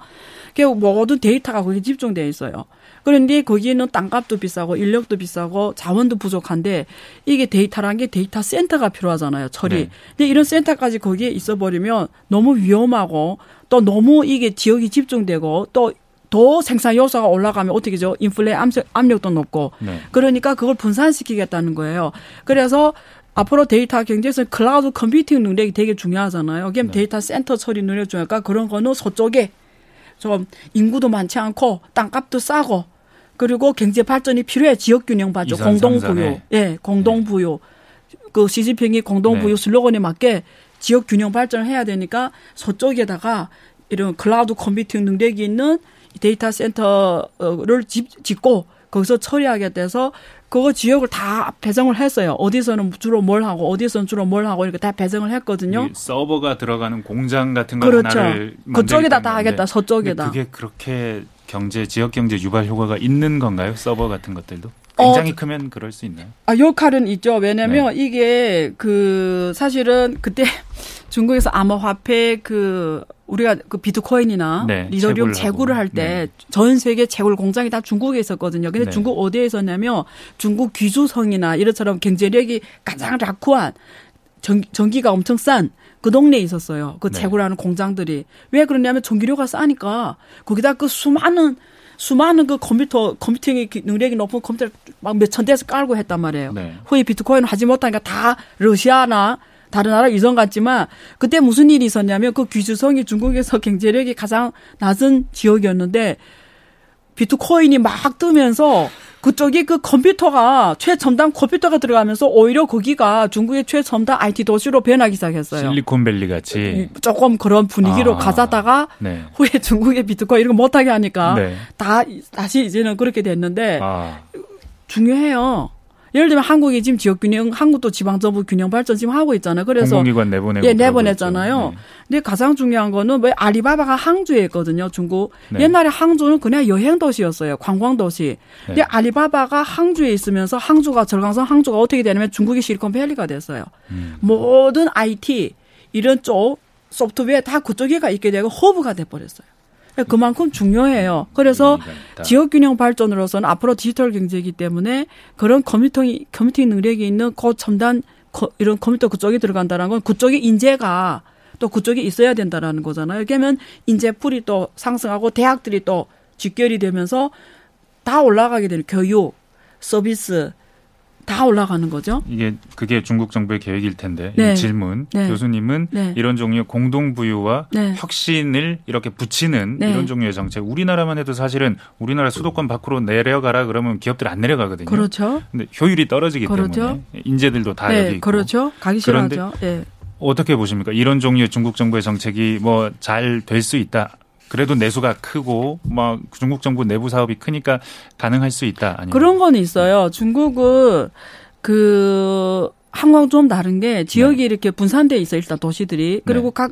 그 모든 데이터가 거기 집중되어 있어요. 그런데 거기는 땅값도 비싸고 인력도 비싸고 자원도 부족한데 이게 데이터란 게 데이터 센터가 필요하잖아요. 처리. 네. 근데 이런 센터까지 거기에 있어 버리면 너무 위험하고 또 너무 이게 지역이 집중되고 또 더 생산 요소가 올라가면 어떻게 되죠? 인플레 압력, 압력도 높고. 네. 그러니까 그걸 분산시키겠다는 거예요. 그래서 앞으로 데이터 경제에서 cloud computing 능력이 되게 중요하잖아요. 그럼 네. 데이터 센터 처리 능력 중요하니까 그런 거는 서쪽에 좀 인구도 많지 않고 땅값도 싸고 그리고 경제 발전이 필요해 지역 균형 발전 이산 공동. 부유 예 공동 부유 그 시진핑이 공동 부유 네. 슬로건에 맞게 지역 균형 발전을 해야 되니까 서쪽에다가 이런 cloud computing 능력이 있는 데이터 센터를 집, 짓고 거기서 처리하겠다 서 그거 지역을 다 배정을 했어요. 어디서는 주로 뭘 하고 어디서는 주로 뭘 하고 이렇게 다 배정을 했거든요. 서버가 들어가는 공장 같은 거 그렇죠. 하나를 그쪽에다 다 하겠다. 서쪽에다. 그게 그렇게 경제 지역 경제 유발 효과가 있는 건가요? 서버 같은 것들도? 굉장히 어, 크면 그럴 수 있나요? 아, 역할은 있죠. 왜냐면 네. 이게 그 사실은 그때 중국에서 암호화폐 그 우리가 그 비트코인이나 네, 리더리움 재구를 할 때전 네. 세계 재굴 공장이 다 중국에 있었거든요. 근데 네. 중국 어디에 있었냐면 중국 귀주성이나 이런처럼 경제력이 가장 라쿠한 전, 전기가 엄청 싼 그 동네에 있었어요. 그 네. 재구라는 공장들이. 왜 그러냐면 전기료가 싸니까 거기다 그 수많은 수많은 그 컴퓨터 컴퓨팅의 능력이 높은 컴퓨터를 막 몇천 대에서 깔고 했단 말이에요. 네. 후에 비트코인을 하지 못하니까 다 러시아나 다른 나라 이전 같지만 그때 무슨 일이 있었냐면 그 귀주성이 중국에서 경제력이 가장 낮은 지역이었는데 비트코인이 막 뜨면서 그쪽이 그 컴퓨터가 최첨단 컴퓨터가 들어가면서 오히려 거기가 중국의 최첨단 IT 도시로 변하기 시작했어요. 실리콘밸리 같이 조금 그런 분위기로 아, 가자다가 네. 후에 중국의 비트코인 이런 거 못하게 하니까 네. 다 다시 이제는 그렇게 됐는데 아. 중요해요. 예를 들면 한국이 지금 지역 균형, 한국도 지방정부 균형 발전 지금 하고 있잖아요. 그래서 공공기관 내보내고 예, 내보냈잖아요. 네. 근데 가장 중요한 거는 왜 아리바바가 항주에 있거든요, 중국. 네. 옛날에 항주는 그냥 여행 도시였어요, 관광 도시. 네. 근데 아리바바가 항주에 있으면서 항주가 절강성 항주가 어떻게 되냐면 중국의 실리콘밸리가 됐어요. 음. 모든 IT 이런 쪽 소프트웨어 다 그쪽에 가 있게 되고 허브가 돼 버렸어요. 그만큼 중요해요. 그래서 지역 균형 발전으로서는 앞으로 디지털 경제이기 때문에 그런 computing computing 능력이 있는 고첨단 이런 컴퓨터 그쪽에 들어간다는 건 그쪽에 인재가 또 그쪽에 있어야 된다라는 거잖아요. 그러면 인재풀이 또 상승하고 대학들이 또 직결이 되면서 다 올라가게 되는 교육, 서비스, 다 올라가는 거죠. 이게 그게 중국 정부의 계획일 텐데 네. 이 질문 네. 교수님은 네. 이런 종류의 공동 부유와 네. 혁신을 이렇게 붙이는 네. 이런 종류의 정책 우리나라만 해도 사실은 우리나라 수도권 밖으로 내려가라 그러면 기업들 안 내려가거든요. 그렇죠. 근데 효율이 떨어지기 그렇죠. 때문에 인재들도 다 네, 여기 있고 그렇죠. 가기 싫어하죠. 예. 어떻게 보십니까? 이런 종류의 중국 정부의 정책이 뭐 잘 될 수 있다. 그래도 내수가 크고 막 중국 정부 내부 사업이 크니까 가능할 수 있다. 아니면. 그런 건 있어요. 중국은 그 한국 좀 다른 게 지역이 네. 이렇게 분산돼 있어 일단 도시들이 그리고 네.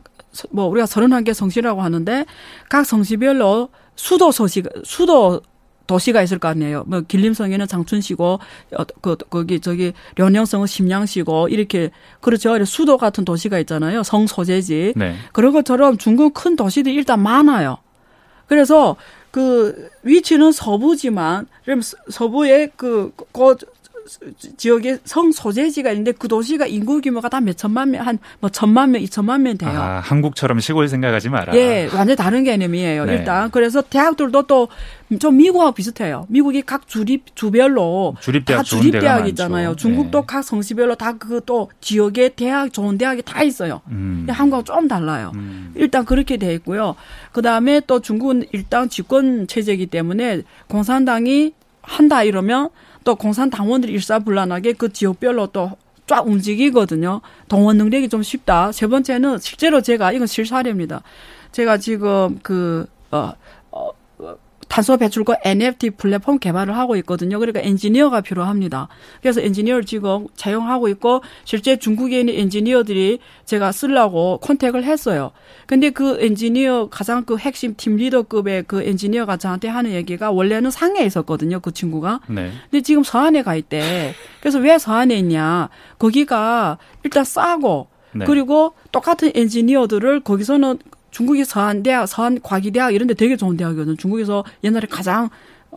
각뭐 우리가 서른한 개 성시라고 하는데 각 성시별로 수도 서시 수도 도시가 있을 거 아니에요. 뭐 길림성에는 장춘시고 어, 그 거기 저기 련영성은 심양시고 이렇게 그렇죠. 수도 같은 도시가 있잖아요. 성 소재지. 네. 그런 것처럼 중국 큰 도시들이 일단 많아요. 그래서 그 위치는 서부지만 서부의 그, 그 지역에 성 소재지가 있는데 그 도시가 인구 규모가 다 몇 천만 명, 한 뭐 천만 명, 이천만 명 돼요. 아, 한국처럼 시골 생각하지 마라. 예, 완전 다른 개념이에요. 네. 일단 그래서 대학들도 또 좀 미국하고 비슷해요. 미국이 각 주립 주별로 주립대학 다 주립대학 있잖아요. 중국도 네. 각 성시별로 다 그 또 지역의 대학 좋은 대학이 다 있어요. 음. 한국하고 좀 달라요. 음. 일단 그렇게 돼 있고요. 그 다음에 또 중국은 일단 집권 체제이기 때문에 공산당이 한다 이러면 또 공산 당원들이 일사불란하게 그 지역별로 또 쫙 움직이거든요. 동원 능력이 좀 쉽다. 세 번째는 실제로 제가 이건 실사례입니다. 제가 지금 그 어, 어 탄소 배출과 NFT 플랫폼 개발을 하고 있거든요. 그러니까 엔지니어가 필요합니다. 그래서 엔지니어를 지금 채용하고 있고 실제 중국에 있는 엔지니어들이 제가 쓰려고 컨택을 했어요. 근데 그 엔지니어 가장 그 핵심 팀 리더급의 그 엔지니어가 저한테 하는 얘기가 원래는 상해에 있었거든요. 그 친구가. 네. 근데 지금 서안에 가 있대. 그래서 왜 서안에 있냐? 거기가 일단 싸고 네. 그리고 똑같은 엔지니어들을 거기서는 중국의 서한대학, 서한과기대학 이런 데 되게 좋은 대학이거든요. 중국에서 옛날에 가장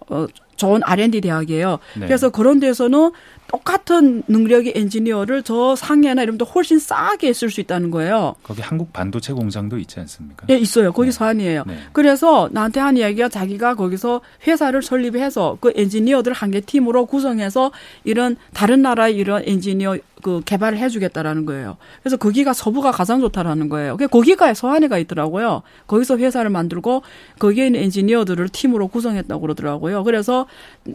어, 좋은 R&D 대학이에요. 네. 그래서 그런 데서는 똑같은 능력의 엔지니어를 저 상해나 이런 데 훨씬 싸게 쓸 수 있다는 거예요. 거기 한국 반도체 공장도 있지 않습니까? 예, 있어요. 거기 네. 서한이에요. 네. 그래서 나한테 한 이야기가 자기가 거기서 회사를 설립해서 그 엔지니어들 한 개 팀으로 구성해서 이런 다른 나라의 이런 엔지니어 그 개발을 해주겠다라는 거예요. 그래서 거기가 서부가 가장 좋다라는 거예요. 거기가 서한에가 있더라고요. 거기서 회사를 만들고 거기에 있는 엔지니어들을 팀으로 구성했다고 그러더라고요. 그래서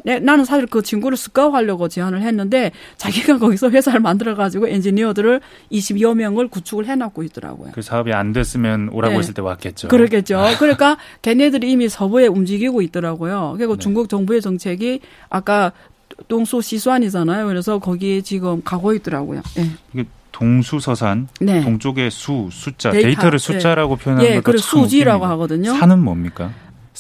내, 나는 사실 그 친구를 스카우하려고 제안을 했는데 자기가 거기서 회사를 만들어 가지고 엔지니어들을 20여 명을 구축을 해놨고 있더라고요. 그 사업이 안 됐으면 오라고 네. 했을 때 왔겠죠. 그러겠죠. 그러니까 걔네들이 이미 서부에 움직이고 있더라고요. 그리고 네. 중국 정부의 정책이 아까 동수 시수안이잖아요. 그래서 거기에 지금 가고 있더라고요. 예. 이게 동수서산 네. 동쪽의 수 숫자 데이터, 를 숫자라고 표현하는 예, 것도 수지라고 웃깁니다. 하거든요. 산은 뭡니까?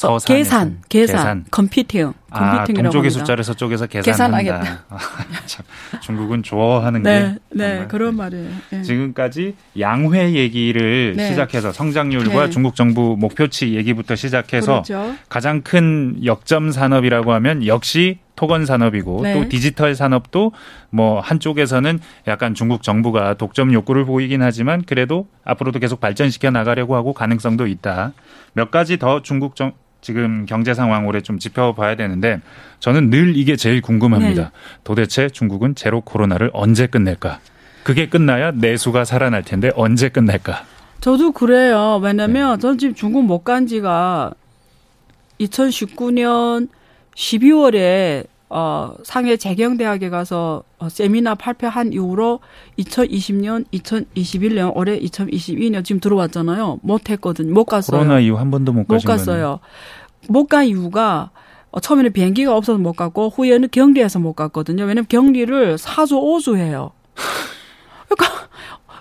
어, 계산, 산. 계산, 컴퓨팅, 아, 동쪽의. 숫자를 서쪽에서 계산하겠다. 계산한다. 아, 참, 중국은 좋아하는 네, 게 네, 그런 말이에요. 예. 지금까지 양회 얘기를 네. 시작해서 성장률과 네. 중국 정부 목표치 얘기부터 시작해서 그렇죠. 가장 큰 역점 산업이라고 하면 역시 토건 산업이고 네. 또 디지털 산업도 뭐 한쪽에서는 약간 중국 정부가 독점 욕구를 보이긴 하지만 그래도 앞으로도 계속 발전시켜 나가려고 하고 가능성도 있다. 몇 가지 더 중국 정 지금 경제 상황 올해 좀 짚어봐야 되는데 저는 늘 이게 제일 궁금합니다. 네. 도대체 중국은 제로 코로나를 언제 끝낼까? 그게 끝나야 내수가 살아날 텐데 언제 끝낼까? 저도 그래요. 네. 왜냐면 전 지금 중국 못 간 지가 2019년 12월에 어, 상해 재경대학에 가서 어, 세미나 발표한 이후로 2020년, 2021년, 올해 2022년 지금 들어왔잖아요. 못 했거든요. 못 갔어요. 코로나 이후 한 번도 못 못. 갔어요. 못 간 이유가 어, 처음에는 비행기가 없어서 못 갔고 후에는 격리해서 못 갔거든요. 왜냐면 격리를 4주 5주 해요. 그러니까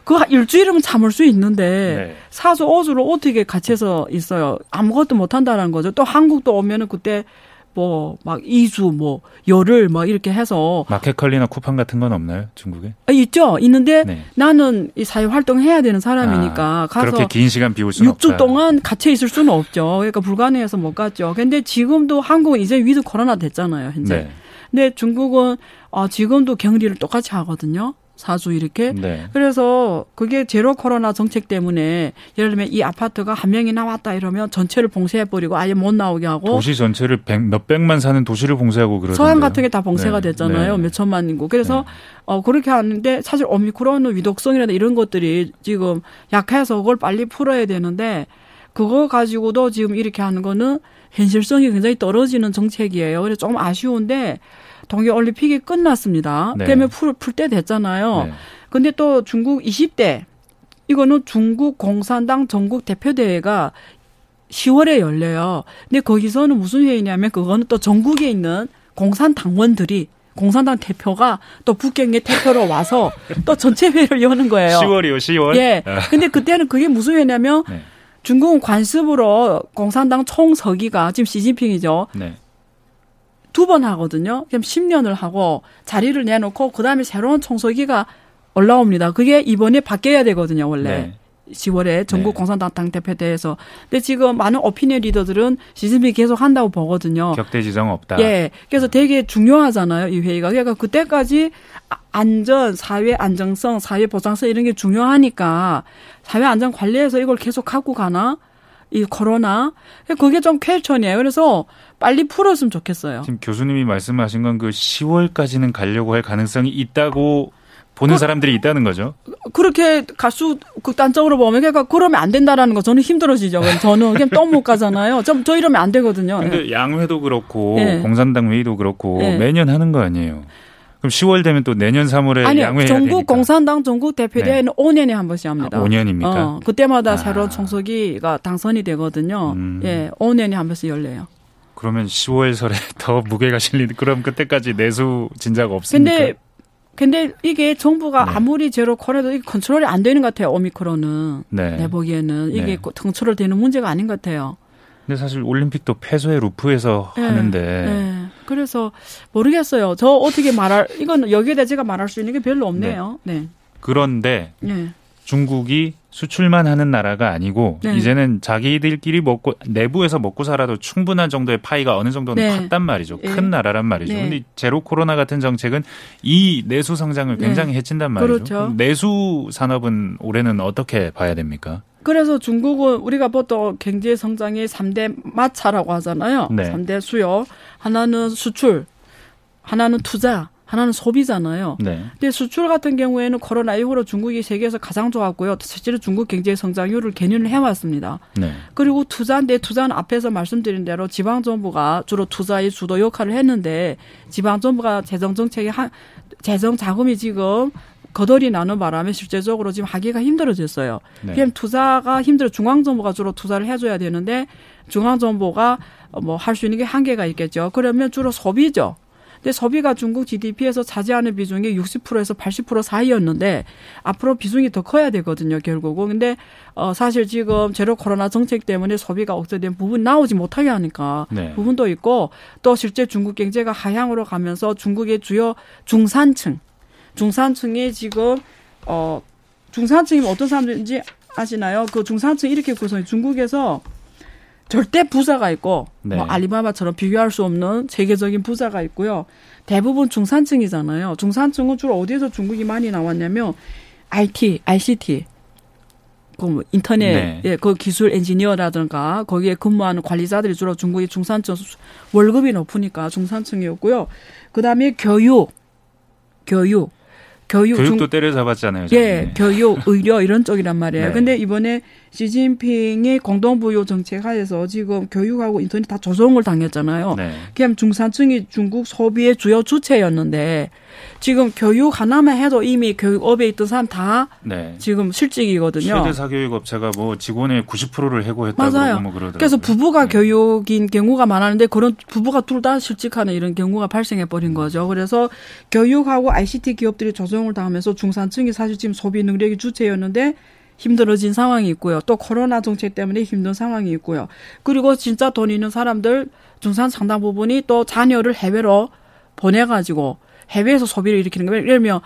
그 일주일이면 참을 수 있는데 네. 사주 오주를 어떻게 같이 해서 있어요. 아무것도 못 한다는 거죠. 또 한국도 오면은 그때 뭐 막 2주 뭐 열흘 막 이렇게 해서 마켓컬리나 쿠팡 같은 건 없나요? 중국에? 아, 있죠. 있는데 네. 나는 이 사회 활동 해야 되는 사람이니까 아, 가서 그렇게 긴 시간 비울 수는 6주 없다. 동안 갇혀 있을 수는 없죠. 그러니까 불가능해서 못 갔죠. 근데 지금도 한국은 이제 with 코로나 됐잖아요, 현재. 네. 근데 중국은 아, 지금도 격리를 똑같이 하거든요. 사주 이렇게. 네. 그래서 그게 제로 코로나 정책 때문에 예를 들면 이 아파트가 한 명이 나왔다 이러면 전체를 봉쇄해버리고 아예 못 나오게 하고 도시 전체를 백, 몇백만 사는 도시를 봉쇄하고 그러던데요. 서안 같은 게 다 봉쇄가 네. 됐잖아요. 네. 몇 천만 인구. 그래서 네. 어 그렇게 하는데 사실 오미크론의 위독성이나 이런 것들이 지금 약해서 그걸 빨리 풀어야 되는데 그거 가지고도 지금 이렇게 하는 거는 현실성이 굉장히 떨어지는 정책이에요. 그래서 조금 아쉬운데 동계 올림픽이 끝났습니다. 네. 그러면 풀풀 때 됐잖아요. 네. 근데 또 중국 20대 이거는 중국 공산당 전국 대표대회가 10월에 열려요. 근데 거기서는 무슨 회의냐면 그거는 또 전국에 있는 공산 당원들이 공산당 대표가 또 북경에 대표로 와서 또 전체 회의를 여는 거예요. 10월이요, 10월. 예. 근데 그때는 그게 무슨 회냐면 네. 중국은 관습으로 공산당 총서기가 지금 시진핑이죠. 네. 두 번 하거든요. 그럼 10년을 하고 자리를 내놓고 그다음에 새로운 총서기가 올라옵니다. 그게 이번에 바뀌어야 되거든요, 원래. 네. 10월에 전국 네. 공산당 당대표대회에서. 근데 지금 많은 오피니언 리더들은 시진핑이 계속 한다고 보거든요. 격대 지정 없다. 예. 그래서 되게 중요하잖아요, 이 회의가. 그러니까 그때까지 아- 안전, 사회 안정성, 사회 보장성 이런 게 중요하니까 사회 안전 관리해서 이걸 계속 갖고 가나? 이 코로나. 그게 좀 퀘스천이에요. 그래서 빨리 풀었으면 좋겠어요. 지금 교수님이 말씀하신 건 그 10월까지는 가려고 할 가능성이 있다고 보는 그- 사람들이 있다는 거죠. 그렇게 가수 극단적으로 보면 그러니까 그러면 안 된다라는 거 저는 힘들어지죠. 저는 그냥 또못 가잖아요. 저, 저 이러면 안 되거든요. 근데 양회도 그렇고 예. 공산당 회의도 그렇고 예. 매년 하는 거 아니에요. 그럼 10월 되면 또 내년 3월에 아니 양회 해야 전국 되니까. 공산당 전국 대표대회는 5년에 한 번씩 합니다. 아, 5년입니까? 어, 그때마다 아. 새로운 총서기가 당선이 되거든요. 음. 예, 5년에 한 번씩 열려요. 그러면 10월 설에 더 무게가 실리는 그럼 그때까지 내수 진작 없습니까? 근데 근데 이게 정부가 네. 아무리 제로 코로나도 이게 컨트롤이 안 되는 것 같아요. 오미크론은 네. 내 보기에는 이게 네. 컨트롤 되는 문제가 아닌 것 같아요. 근데 사실 올림픽도 폐소의 루프에서 예, 하는데 예. 그래서 모르겠어요. 저 어떻게 말할 이건 여기에 대해 제가 말할 수 있는 게 별로 없네요. 네. 그런데 네. 중국이 수출만 하는 나라가 아니고 네. 이제는 자기들끼리 먹고 내부에서 먹고 살아도 충분한 정도의 파이가 어느 정도는 네. 컸단 말이죠. 네. 큰 나라란 말이죠. 네. 근데 제로 코로나 같은 정책은 이 내수 성장을 네. 굉장히 해친단 말이죠. 그렇죠. 내수 산업은 올해는 어떻게 봐야 됩니까? 그래서 중국은 우리가 보통 경제 성장의 3대 마차라고 하잖아요. 네. 3대 수요. 하나는 수출, 하나는 투자, 하나는 소비잖아요. 네. 근데 수출 같은 경우에는 코로나 이후로 중국이 세계에서 가장 좋았고요. 실제로 중국 경제 성장률을 견인을 해왔습니다. 네. 그리고 투자인데 투자는 앞에서 말씀드린 대로 지방 정부가 주로 투자의 주도 역할을 했는데 지방 정부가 재정 정책에 한 재정 자금이 지금 거덜이 나는 바람에 실제적으로 지금 하기가 힘들어졌어요. 네. 그럼 투자가 힘들어 중앙 정부가 주로 투자를 해줘야 되는데 중앙 정부가 뭐 할 수 있는 게 한계가 있겠죠. 그러면 주로 소비죠. 근데 소비가 중국 GDP에서 차지하는 비중이 60%에서 80% 사이였는데 앞으로 비중이 더 커야 되거든요, 결국은. 근데 어 사실 지금 제로 코로나 정책 때문에 소비가 억제된 부분 나오지 못하게 하니까 네. 부분도 있고 또 실제 중국 경제가 하향으로 가면서 중국의 주요 중산층 중산층이 지금 어 중산층이 어떤 사람들인지 아시나요? 그 중산층 이렇게 구성해 중국에서 절대 부자가 있고 네. 뭐 알리바바처럼 비교할 수 없는 세계적인 부자가 있고요. 대부분 중산층이잖아요. 중산층은 주로 어디에서 중국이 많이 나왔냐면 IT, ICT, 그 인터넷, 네. 예, 그 기술 엔지니어라든가 거기에 근무하는 관리자들이 주로 중국의 중산층 월급이 높으니까 중산층이었고요. 그다음에 교육, 교육, 교육 중- 교육도 때려잡았잖아요. 예, 저는. 교육, 의료 이런 쪽이란 말이에요. 네. 근데 이번에 시진핑이 공동부유 정책 하에서 지금 교육하고 인터넷 다 조정을 당했잖아요. 네. 그냥 중산층이 중국 소비의 주요 주체였는데 지금 교육 하나만 해도 이미 교육업에 있던 사람 다 네. 지금 실직이거든요. 최대 사교육 업체가 뭐 직원의 90%를 해고했다고 맞아요. 그러고 뭐 그러더라고요. 그래서 부부가 네. 교육인 경우가 많았는데 그런 부부가 둘 다 실직하는 이런 경우가 발생해 버린 거죠. 그래서 교육하고 ICT 기업들이 조정을 당하면서 중산층이 사실 지금 소비 능력이 주체였는데 힘들어진 상황이 있고요. 또 코로나 정책 때문에 힘든 상황이 있고요. 그리고 진짜 돈 있는 사람들 중산 상당 부분이 또 자녀를 해외로 보내가지고 해외에서 소비를 일으키는 거예요. 예를 들면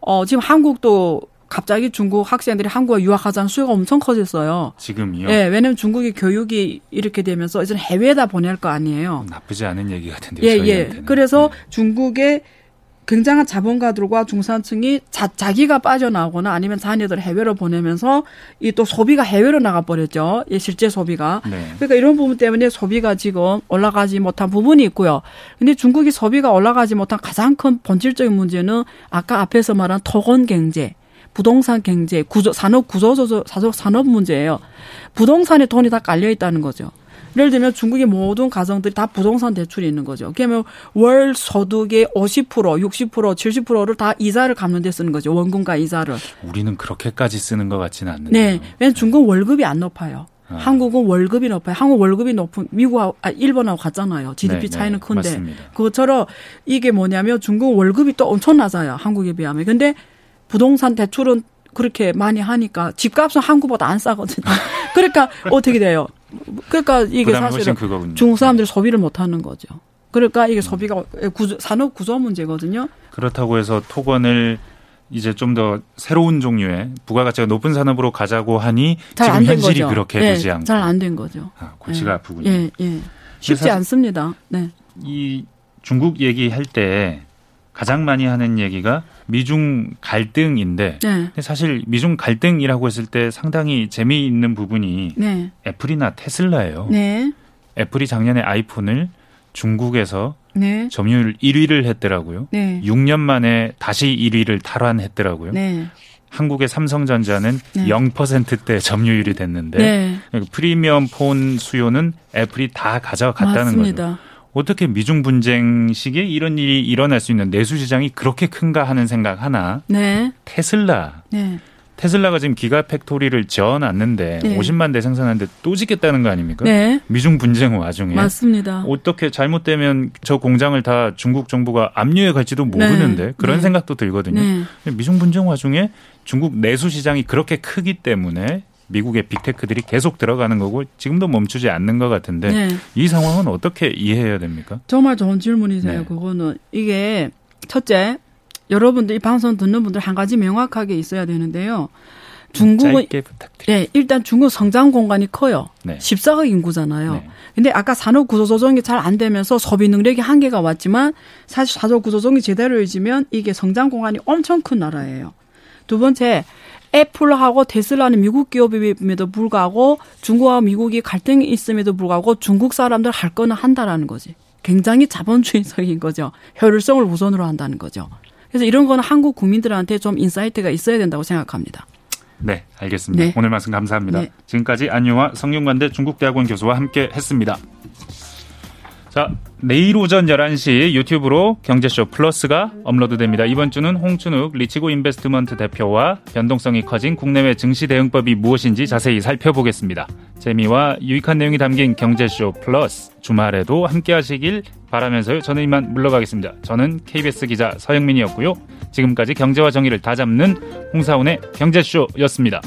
어 지금 한국도 갑자기 중국 학생들이 한국에 유학하자는 수요가 엄청 커졌어요. 지금이요. 예, 왜냐면 중국이 교육이 이렇게 되면서 이제 해외에다 보낼 거 아니에요. 나쁘지 않은 얘기 같은데요. 예, 예. 그래서 네. 중국의 굉장한 자본가들과 중산층이 자, 자기가 빠져나오거나 아니면 자녀들 해외로 보내면서 이 또 소비가 해외로 나가버렸죠. 예, 실제 소비가. 네. 그러니까 이런 부분 때문에 소비가 지금 올라가지 못한 부분이 있고요. 근데 중국이 소비가 올라가지 못한 가장 큰 본질적인 문제는 아까 앞에서 말한 토건 경제, 부동산 경제, 구조, 산업 구조, 산업 문제예요. 부동산에 돈이 다 깔려 있다는 거죠. 예를 들면 중국의 모든 가정들이 다 부동산 대출이 있는 거죠. 그러면 월 소득의 50%, 60%, 70%를 다 이자를 갚는 데 쓰는 거죠. 원금과 이자를. 우리는 그렇게까지 쓰는 것 같지는 않는데. 네. 왜냐면 중국은 월급이 안 높아요. 아. 한국은 월급이 높아요. 한국 월급이 높은 미국하고 아 일본하고 같잖아요. GDP 네, 차이는 네, 큰데 맞습니다. 그것처럼 이게 뭐냐면 중국 월급이 또 엄청 낮아요. 한국에 비하면. 근데 부동산 대출은 그렇게 많이 하니까 집값은 한국보다 안 싸거든요. 그러니까 어떻게 돼요? 그러니까 이게 사실은. 중국 사람들이 소비를 못 하는 거죠. 그러니까 이게 소비가 구조, 산업 구조 문제거든요. 그렇다고 해서 토건을 이제 좀 더 새로운 종류의 부가가치가 높은 산업으로 가자고 하니 잘 지금 현실이 거죠. 그렇게 예, 되지 않고 잘 안 된 거죠. 아, 골치가 예. 아프군요. 예, 예. 쉽지 않습니다. 네. 이 중국 얘기할 때 가장 많이 하는 얘기가 미중 갈등인데 네. 사실 미중 갈등이라고 했을 때 상당히 재미있는 부분이 네. 애플이나 테슬라예요. 네. 애플이 작년에 아이폰을 중국에서 네. 점유율 1위를 했더라고요. 네. 6년 만에 다시 1위를 탈환했더라고요. 네. 한국의 삼성전자는 네. 0%대 점유율이 됐는데 네. 프리미엄 폰 수요는 애플이 다 가져갔다는 거죠. 맞습니다. 어떻게 미중 분쟁 시기에 이런 일이 일어날 수 있는 내수 시장이 그렇게 큰가 하는 생각 하나. 네. 테슬라. 네. 테슬라가 지금 Giga Factory를 지어놨는데 네. 50만 대 생산하는데 또 짓겠다는 거 아닙니까? 네. 미중 분쟁 와중에 맞습니다. 어떻게 잘못되면 저 공장을 다 중국 정부가 압류해 갈지도 모르는데 그런 네. 생각도 들거든요. 네. 미중 분쟁 와중에 중국 내수 시장이 그렇게 크기 때문에 미국의 Big Tech들이 계속 들어가는 거고 지금도 멈추지 않는 것 같은데 네. 이 상황은 어떻게 이해해야 됩니까? 정말 좋은 질문이세요. 네. 그거는 이게 첫째 여러분들 이 방송 듣는 분들 한 가지 명확하게 있어야 되는데요. 중국은. 예, 일단 중국 성장 공간이 커요. 네. 14억 인구잖아요. 네. 근데 아까 산업 구조 조정이 잘 안 되면서 소비 능력이 한계가 왔지만 사실 산업 구조 조정이 제대로 이지면 이게 성장 공간이 엄청 큰 나라예요. 두 번째, 애플하고 테슬라는 미국 기업임에도 불구하고 중국과 미국이 갈등이 있음에도 불구하고 중국 사람들 할 거는 한다라는 거지. 굉장히 자본주의적인 거죠. 효율성을 우선으로 한다는 거죠. 그래서 이런 거는 한국 국민들한테 좀 insight가 있어야 된다고 생각합니다. 네, 알겠습니다. 네. 오늘 말씀 감사합니다. 네. 지금까지 안용화 성균관대 중국대학원 교수와 함께 했습니다. 자, 내일 오전 11시 유튜브로 경제쇼 플러스가 업로드됩니다. 이번 주는 홍춘욱 리치고 인베스트먼트 대표와 변동성이 커진 국내외 증시 대응법이 무엇인지 자세히 살펴보겠습니다. 재미와 유익한 내용이 담긴 경제쇼 플러스 주말에도 함께 하시길 바라면서요. 저는 이만 물러가겠습니다. 저는 KBS 기자 서영민이었고요. 지금까지 경제와 정의를 다 잡는 홍사운의 경제쇼였습니다.